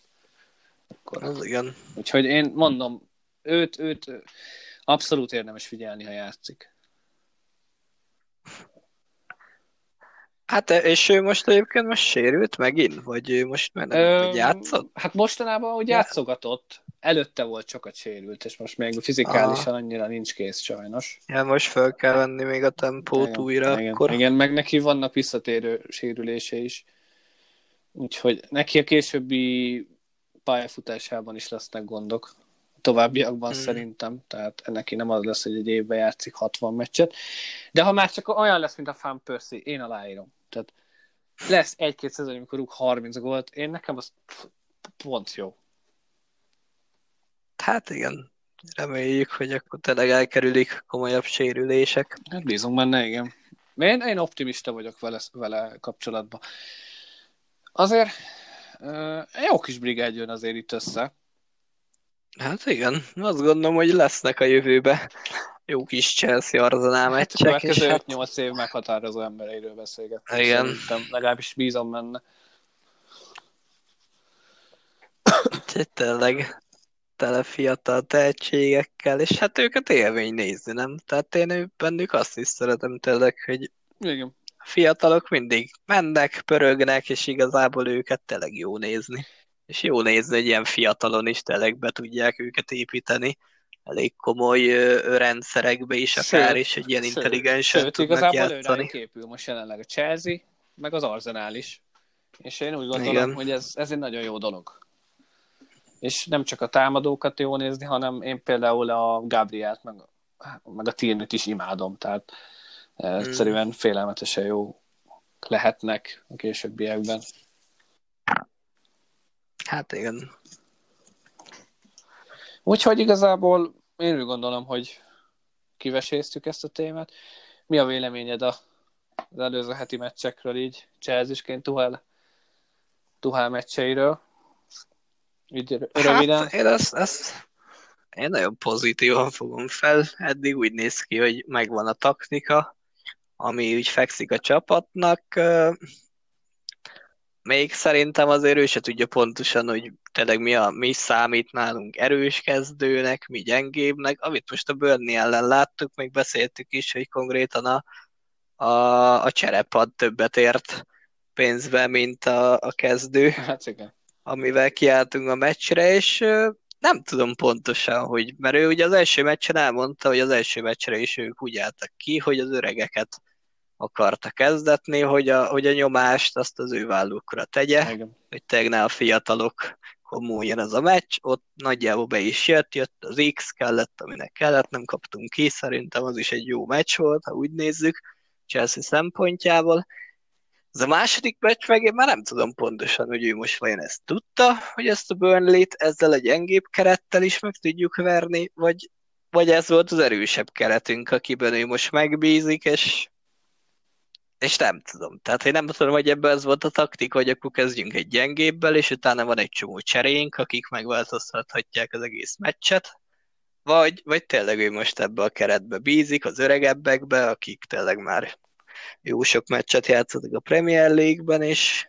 Akkor. Az igen. Úgyhogy én mondom, őt, őt abszolút érdemes figyelni, ha játszik. Hát és ő most egyébként most sérült megint? Vagy ő most már nem Ö, játszott? Hát mostanában úgy játszogatott. Előtte volt sokat sérült, és most még fizikálisan Aha. annyira nincs kész sajnos. Ja, most fel kell venni még a tempót igen, újra igen, akkor. Igen, meg neki vannak visszatérő sérülése is. Úgyhogy neki a későbbi pályafutásában is lesznek gondok. Továbbiakban hmm. szerintem, tehát neki nem az lesz, hogy egy évben játszik 60 meccset. De ha már csak olyan lesz, mint a Fan Percy, én aláírom. Tehát lesz egy-két szezon, amikor rúg 30 gólt, én nekem az pont jó. Hát igen, reméljük, hogy akkor tényleg elkerülik komolyabb sérülések. Hát bízunk benne, igen. Én, én optimista vagyok vele, vele kapcsolatban. Azért jó kis brigád jön azért itt össze. Hát igen, azt gondolom, hogy lesznek a jövőbe jó kis Chelsea Arsenal meccsek. Hát, és hát... 8 év meghatározó embereiről beszélget. Igen. Szerintem legalábbis bízom benne. Tényleg tele fiatal tehetségekkel, és hát őket élmény nézni, nem? Tehát én bennük azt is szeretem tényleg, hogy Igen. a fiatalok mindig mennek, pörögnek, és igazából őket tényleg jó nézni. És jó nézni, hogy ilyen fiatalon is tényleg be tudják őket építeni elég komoly ö, rendszerekbe is akár, sőt, és egy ilyen intelligensen sőt, tudnak igazából játszani. képül most jelenleg a Chelsea, meg az Arsenal is. És én úgy gondolom, Igen. hogy ez, ez egy nagyon jó dolog. És nem csak a támadókat jó nézni, hanem én például a Gabrielt, meg, meg a Tirnit is imádom, tehát hmm. egyszerűen félelmetesen jó lehetnek a későbbiekben. Hát igen. Úgyhogy igazából én úgy gondolom, hogy kiveséztük ezt a témát. Mi a véleményed a, az előző heti meccsekről így, Chelsea-sként Tuhel, Tuhel meccseiről? Így röviden. Hát én ezt, ezt én nagyon pozitívan fogom fel. Eddig úgy néz ki, hogy megvan a taktika, ami úgy fekszik a csapatnak még szerintem azért ő se tudja pontosan, hogy tényleg mi, a, mi számít nálunk erős kezdőnek, mi gyengébbnek, amit most a Burnley ellen láttuk, még beszéltük is, hogy konkrétan a, a, a cserepad többet ért pénzbe, mint a, a kezdő, hát igen. Amivel kiálltunk a meccsre, és nem tudom pontosan, hogy, mert ő ugye az első meccsen elmondta, hogy az első meccsre is ők úgy álltak ki, hogy az öregeket akarta kezdetni, hogy a, hogy a nyomást azt az ő vállukra tegye, Igen. hogy tegne a fiatalok múljon ez a meccs, ott nagyjából be is jött, jött az X, kellett, aminek kellett, nem kaptunk ki, szerintem az is egy jó meccs volt, ha úgy nézzük, Chelsea szempontjából. Ez a második meccs meg én már nem tudom pontosan, hogy ő most vajon ezt tudta, hogy ezt a Burnley-t ezzel a gyengébb kerettel is meg tudjuk verni, vagy, vagy ez volt az erősebb keretünk, akiben ő most megbízik, és és nem tudom. Tehát én nem tudom, hogy ebben ez volt a taktik, hogy akkor kezdjünk egy gyengébbel, és utána van egy csomó cserénk, akik megváltoztathatják az egész meccset, vagy, vagy tényleg ő most ebbe a keretbe bízik, az öregebbekbe, akik tényleg már jó sok meccset játszottak a Premier League-ben, és,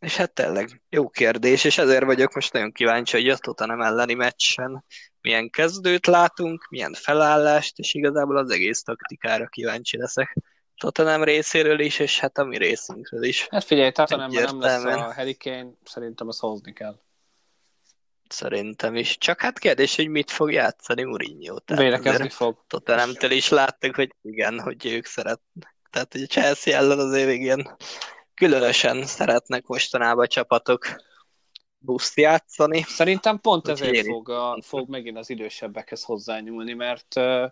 és hát tényleg jó kérdés, és ezért vagyok most nagyon kíváncsi, hogy a Tottenham elleni meccsen milyen kezdőt látunk, milyen felállást, és igazából az egész taktikára kíváncsi leszek. Tottenham részéről is, és hát a mi részünkről is. Hát figyelj, Tottenhamben nem lesz a Harry Kane, szerintem azt hozni kell. Szerintem is. Csak hát kérdés, hogy mit fog játszani Mourinho. Védekezni fog. Tottenhamtől is láttuk, hogy igen, hogy ők szeretnek. Tehát, a Chelsea ellen azért igen különösen szeretnek mostanában a csapatok buszt játszani. Szerintem pont ezért fog, a, fog megint az idősebbekhez hozzányúlni, mert uh,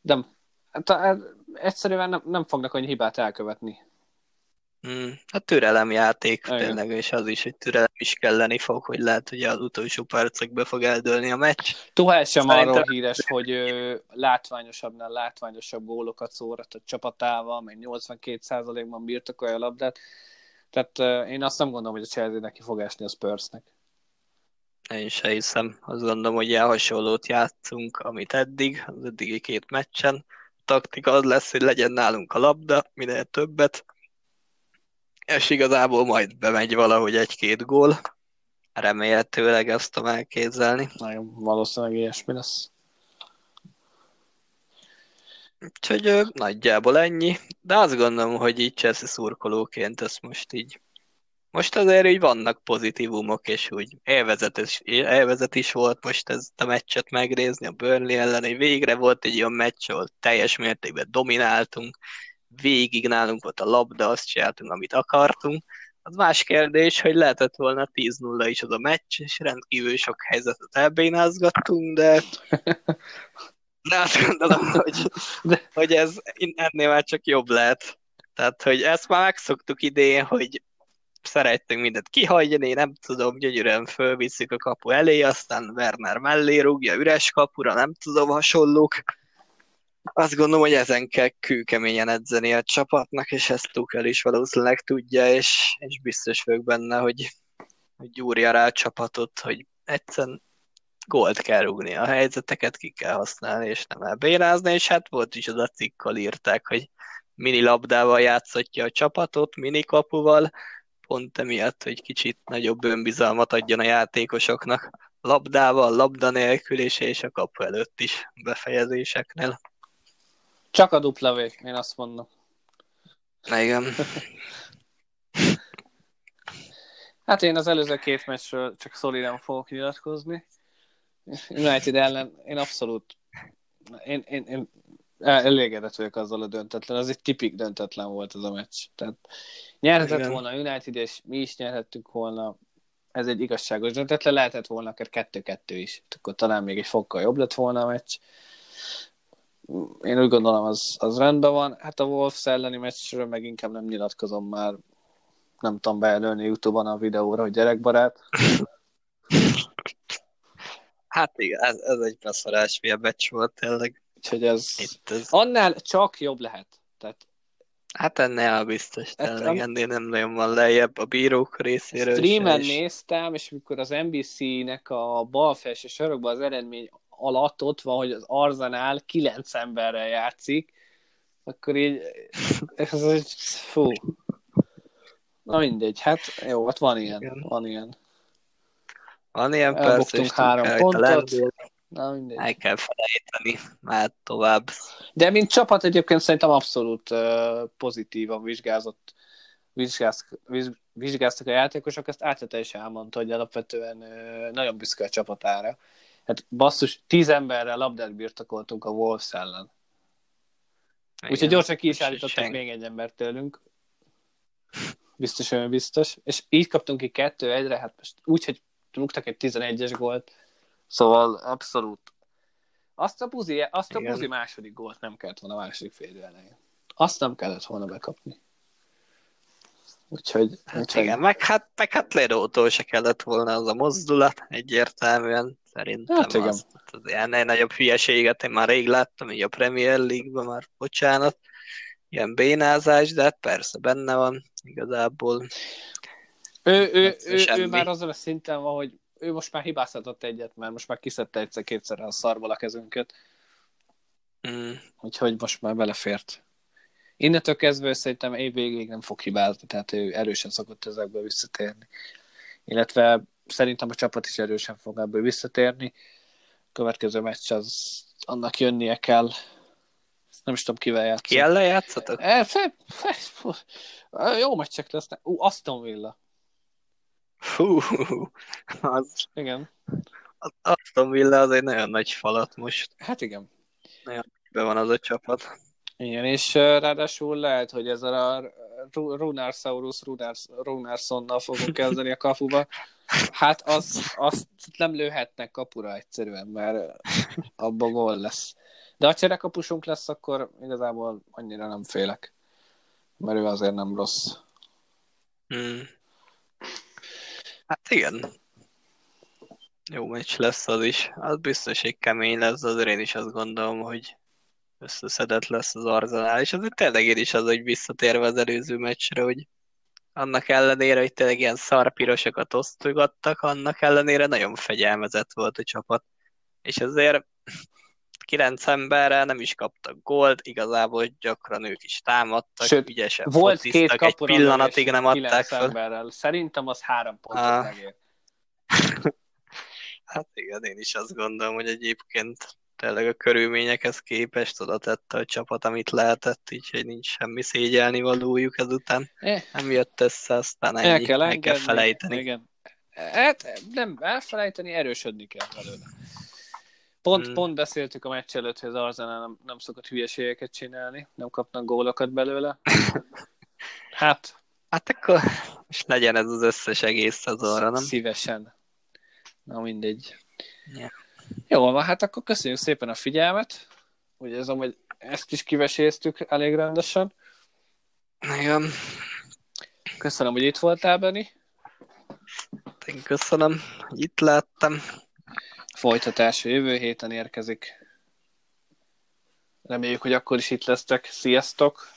nem, hát, egyszerűen nem, nem fognak annyi hibát elkövetni. Hmm, a türelemjáték Igen. tényleg, és az is, hogy türelem is kelleni fog, hogy lehet, hogy az utolsó percekbe fog eldőlni a meccs. Tuhel sem Szerintem... arról híres, hogy ő, látványosabbnál látványosabb gólokat szórat a csapatával, meg 82%-ban birtokolja a labdát. Tehát én azt nem gondolom, hogy a Chelsea neki fog esni a Spursnek. Én se hiszem. Azt gondolom, hogy ilyen hasonlót játszunk, amit eddig, az eddigi két meccsen taktika az lesz, hogy legyen nálunk a labda, minél többet, és igazából majd bemegy valahogy egy-két gól. Remélhetőleg ezt tudom elképzelni. Nagyon valószínűleg ilyesmi lesz. Úgyhogy nagyjából ennyi, de azt gondolom, hogy így Chelsea szurkolóként ezt most így most azért így vannak pozitívumok, és úgy élvezet is, élvezet is volt most ez a meccset megnézni a Burnley ellen, hogy végre volt egy olyan meccs, ahol teljes mértékben domináltunk, végig nálunk volt a labda, azt csináltunk, amit akartunk. Az más kérdés, hogy lehetett volna 10-0 is az a meccs, és rendkívül sok helyzetet elbénázgattunk, de de azt gondolom, hogy, hogy ez ennél már csak jobb lehet. Tehát, hogy ezt már megszoktuk idén, hogy szerettünk mindent kihagyni, nem tudom, gyönyörűen fölvisszük a kapu elé, aztán Werner mellé rúgja üres kapura, nem tudom, hasonlók. Azt gondolom, hogy ezen kell kőkeményen edzeni a csapatnak, és ezt Tuchel is valószínűleg tudja, és, és biztos vagyok benne, hogy, hogy gyúrja rá a csapatot, hogy egyszerűen gólt kell rúgni, a helyzeteket ki kell használni, és nem elbérázni, és hát volt is az a cikkal írták, hogy mini labdával játszhatja a csapatot, mini kapuval, pont emiatt, hogy kicsit nagyobb önbizalmat adjon a játékosoknak labdával, labda nélkül és a kapu előtt is befejezéseknél. Csak a dupla V, én azt mondom. Igen. hát én az előző két meccsről csak szolidan fogok nyilatkozni. United ellen én abszolút én, én, én elégedett vagyok azzal a döntetlen. Az egy tipik döntetlen volt ez a meccs. Tehát nyerhetett Igen. volna United, és mi is nyerhettünk volna. Ez egy igazságos döntetlen. Lehetett volna akár kettő-kettő is. Akkor talán még egy fokkal jobb lett volna a meccs. Én úgy gondolom, az, az rendben van. Hát a Wolves elleni meccsről meg inkább nem nyilatkozom már. Nem tudom bejelölni Youtube-on a videóra, hogy gyerekbarát. Hát igen, ez, ez egy beszarás, milyen meccs volt tényleg. Úgyhogy ez, Itt ez... annál csak jobb lehet. Tehát Hát ennél biztos, tényleg hát, ennél nem nagyon van lejjebb a bírók részéről. Streamen is. néztem, és mikor az NBC-nek a bal felső sorokban az eredmény alatt ott van, hogy az Arzenál kilenc emberrel játszik, akkor így, ez egy, fú. Na mindegy, hát jó, hát van ilyen, Igen. van ilyen. Van ilyen, persze, három pontot. Na, mindegy. El kell felejteni, már tovább. De mint csapat egyébként szerintem abszolút uh, pozitívan vizsgázott vizsgáztak, vizsgáztak a játékosok, ezt Átlete is elmondta, hogy alapvetően nagyon büszke a csapatára. Hát basszus, tíz emberrel labdát birtokoltunk a Wolves ellen. Úgyhogy gyorsan ki is állítottak még egy embert tőlünk. Biztos, olyan biztos. És így kaptunk ki kettő egyre, hát most úgy, hogy rúgtak egy 11-es gólt. Szóval abszolút. Azt a buzi, azt a buzi második gólt nem kellett volna a második fél elején. Azt nem kellett volna bekapni. Úgyhogy, hát úgyhogy... Igen, meg hát, meg hát Ledótól se kellett volna az a mozdulat, egyértelműen szerintem hát igen. az, az ilyen nagyobb hülyeséget én már rég láttam, így a Premier League-ben már, bocsánat, ilyen bénázás, de hát persze benne van igazából. Ő, ő, ő, ő már azon a szinten van, hogy ő most már hibázhatott egyet, mert most már kiszedte egyszer-kétszer a szarból a kezünket. Mm. Úgyhogy most már belefért. Innentől kezdve szerintem év végéig nem fog hibázni, tehát ő erősen szokott ezekből visszatérni. Illetve szerintem a csapat is erősen fog ebből visszatérni. A következő meccs az annak jönnie kell. Nem is tudom, kivel játszom. Ki ellen játszatok? E, fe, fe, fe, jó meccsek lesznek. Ú, Aston Villa. Hú, az... Igen. Az Aston Villa az egy nagyon nagy falat most. Hát igen. Nagyon be van az a csapat. Igen, és ráadásul lehet, hogy ez a Runarsaurus Runarsonnal fogunk kezdeni a kafuba. Hát az, azt nem lőhetnek kapura egyszerűen, mert abban gól lesz. De ha cserekapusunk lesz, akkor igazából annyira nem félek. Mert ő azért nem rossz. Hmm. Hát igen. Jó meccs lesz az is. Az biztos, hogy kemény lesz, azért én is azt gondolom, hogy összeszedett lesz az Arzenál, és azért tényleg én is az, hogy visszatérve az előző meccsre, hogy annak ellenére, hogy tényleg ilyen szarpirosokat osztogattak, annak ellenére nagyon fegyelmezett volt a csapat. És azért kilenc emberre nem is kaptak gólt, igazából gyakran ők is támadtak, Sőt, ügyesen volt két egy pillanatig nem adták fel. Szerintem az három pontot ah. megér. hát igen, én is azt gondolom, hogy egyébként tényleg a körülményekhez képest oda tette a csapat, amit lehetett, így hogy nincs semmi szégyelni valójuk ezután. Eh. Nem jött össze, aztán ennyi, El kell, meg kell felejteni. Igen. Hát nem elfelejteni, erősödni kell belőle. Pont, hmm. pont beszéltük a meccs előtt, hogy az Arsenal nem, nem szokott hülyeségeket csinálni, nem kapnak gólokat belőle. Hát. Hát akkor most legyen ez az összes egész szezonra, nem? Szívesen. Na mindegy. Yeah. Jó, van, hát akkor köszönjük szépen a figyelmet. Úgy érzem, hogy ezt is kiveséztük elég rendesen. Igen. Köszönöm, hogy itt voltál, Benni. Én köszönöm, hogy itt láttam. Folytatás jövő héten érkezik. Reméljük, hogy akkor is itt lesztek. Sziasztok!